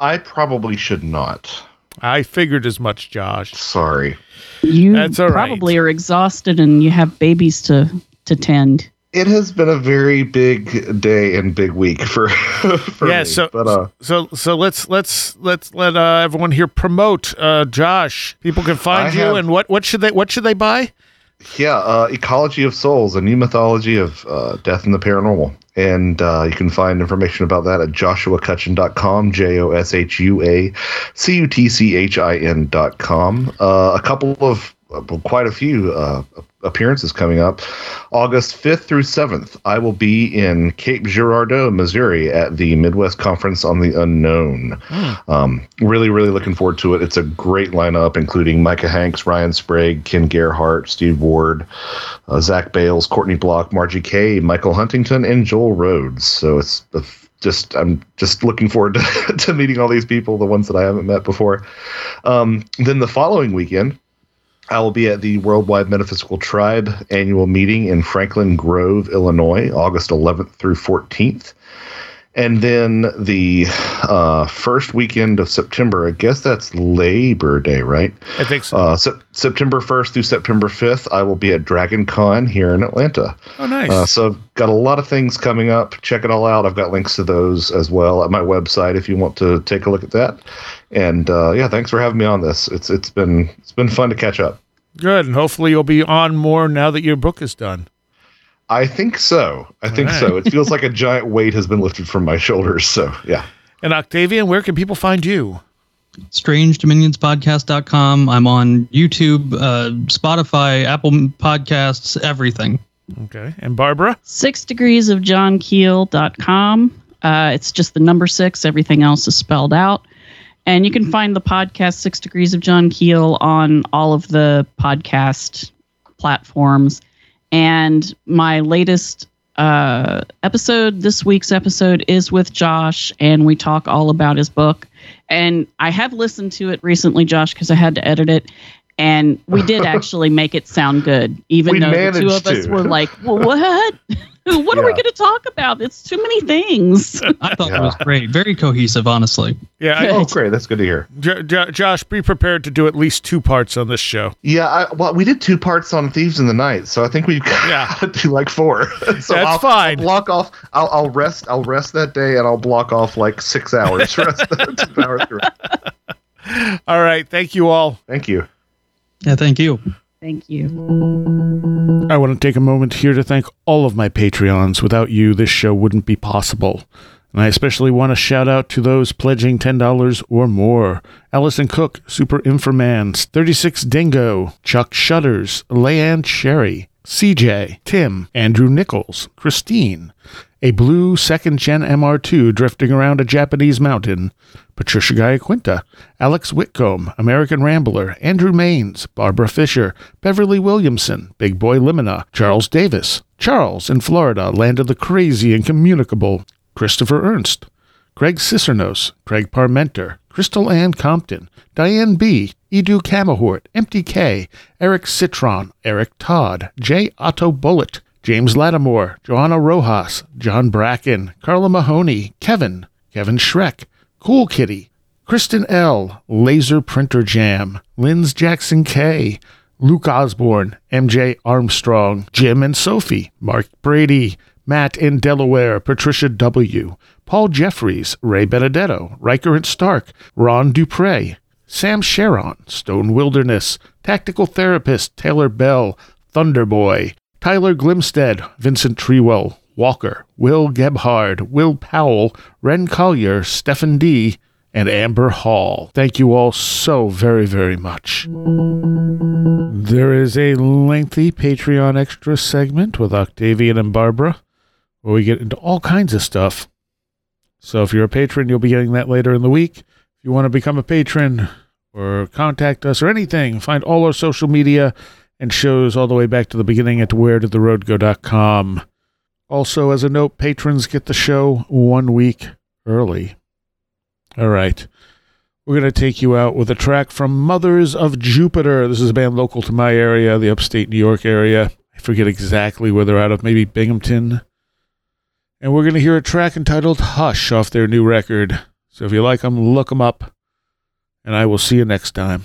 I probably should not. I figured as much, Josh. Sorry. You That's all right. probably are exhausted and you have babies to to tend. It has been a very big day and big week for, for Yeah, me. so- but uh, So so let's let's let's let uh, everyone here promote uh, Josh. People can find I you, have- and what what should they what should they buy? Yeah, uh, Ecology of Souls, a new mythology of uh, death and the paranormal. And uh, you can find information about that at joshuacutchin.com, J O S H U A C U T C H I N.com. Uh, a couple of, quite a few uh, appearances coming up. August 5th through 7th, I will be in Cape Girardeau, Missouri at the Midwest Conference on the Unknown. Um, really, really looking forward to it. It's a great lineup, including Micah Hanks, Ryan Sprague, Ken Gerhard, Steve Ward, uh, Zach Bales, Courtney Block, Margie Kay, Michael Huntington, and Joel Rhodes. So it's a just I'm just looking forward to, to meeting all these people, the ones that I haven't met before. Um, then the following weekend, I will be at the Worldwide Metaphysical Tribe annual meeting in Franklin Grove, Illinois, August 11th through 14th. And then the uh, first weekend of September, I guess that's Labor Day, right? I think so. Uh, Sep- September 1st through September 5th, I will be at Dragon Con here in Atlanta. oh, nice. Uh, so I've got a lot of things coming up. Check it all out. I've got links to those as well at my website if you want to take a look at that. And uh, yeah, thanks for having me on this. It's it's been it's been fun to catch up. Good, and hopefully you'll be on more now that your book is done. I think so. I think right. so. It feels like a giant weight has been lifted from my shoulders. So yeah. And Octavian, where can people find you? strangedominionspodcast.com. I'm on YouTube, uh, Spotify, Apple Podcasts, everything. Okay, and Barbara. Six degrees of John Keel.com. Uh, it's just the number six. Everything else is spelled out. And you can find the podcast Six Degrees of John Keel on all of the podcast platforms. And my latest uh, episode, this week's episode, is with Josh, and we talk all about his book. And I have listened to it recently, Josh, because I had to edit it. And we did actually make it sound good, even We though the two of us to. were like, well, "What?" what are we going to talk about? It's too many things. I thought Yeah. it was great. Very cohesive, honestly. Yeah, I, Oh, great. That's good to hear. J- J- Josh, be prepared to do at least two parts on this show. Yeah, I, well, we did two parts on Thieves in the Night, so I think we've got Yeah. to do like four. so That's I'll, fine. I'll block off. I'll, I'll rest. I'll rest that day, and I'll block off like six hours. rest the two hours. through. All right, thank you all. Thank you. Yeah, thank you. Thank you. I want to take a moment here to thank all of my Patreons. Without you, this show wouldn't be possible. And I especially want to shout out to those pledging $10 or more. Allison Cook, Super Infomans, 36 Dingo, Chuck Shutters, Leanne Sherry, CJ, Tim, Andrew Nichols, Christine, a blue second gen MR2 drifting around a Japanese mountain, Patricia Giaquinta, Alex Whitcomb, American Rambler, Andrew Maines, Barbara Fisher, Beverly Williamson, Big Boy Limina, Charles Davis, Charles in Florida, land of the crazy and communicable, Christopher Ernst, Craig Cicernos, Craig Parmenter, Crystal Ann Compton, Diane B., Edu Camahort, Empty K, Eric Citron, Eric Todd, J. Otto Bullet, James Lattimore, Joanna Rojas, John Bracken, Carla Mahoney, Kevin, Kevin Schreck, Cool Kitty, Kristen L., Laser Printer Jam, Linz Jackson K., Luke Osborne, MJ Armstrong, Jim and Sophie, Mark Brady, Matt in Delaware, Patricia W., Paul Jeffries, Ray Benedetto, Riker and Stark, Ron Dupre, Sam Sharon, Stone Wilderness, Tactical Therapist, Taylor Bell, Thunderboy, Tyler Glimstead, Vincent Trewell, Walker, Will Gebhard, Will Powell, Ren Collier, Stephen D., and Amber Hall. Thank you all so very, very much. There is a lengthy Patreon extra segment with Octavian and Barbara where we get into all kinds of stuff. So if you're a patron, you'll be getting that later in the week. If you want to become a patron or contact us or anything, find all our social media and shows all the way back to the beginning at wheredidtheroadgo.com. Also, as a note, patrons get the show one week early. All right. We're going to take you out with a track from Mothers of Jupiter. This is a band local to my area, the upstate New York area. I forget exactly where they're out of, maybe Binghamton. And we're going to hear a track entitled Hush off their new record. So if you like them, look them up. And I will see you next time.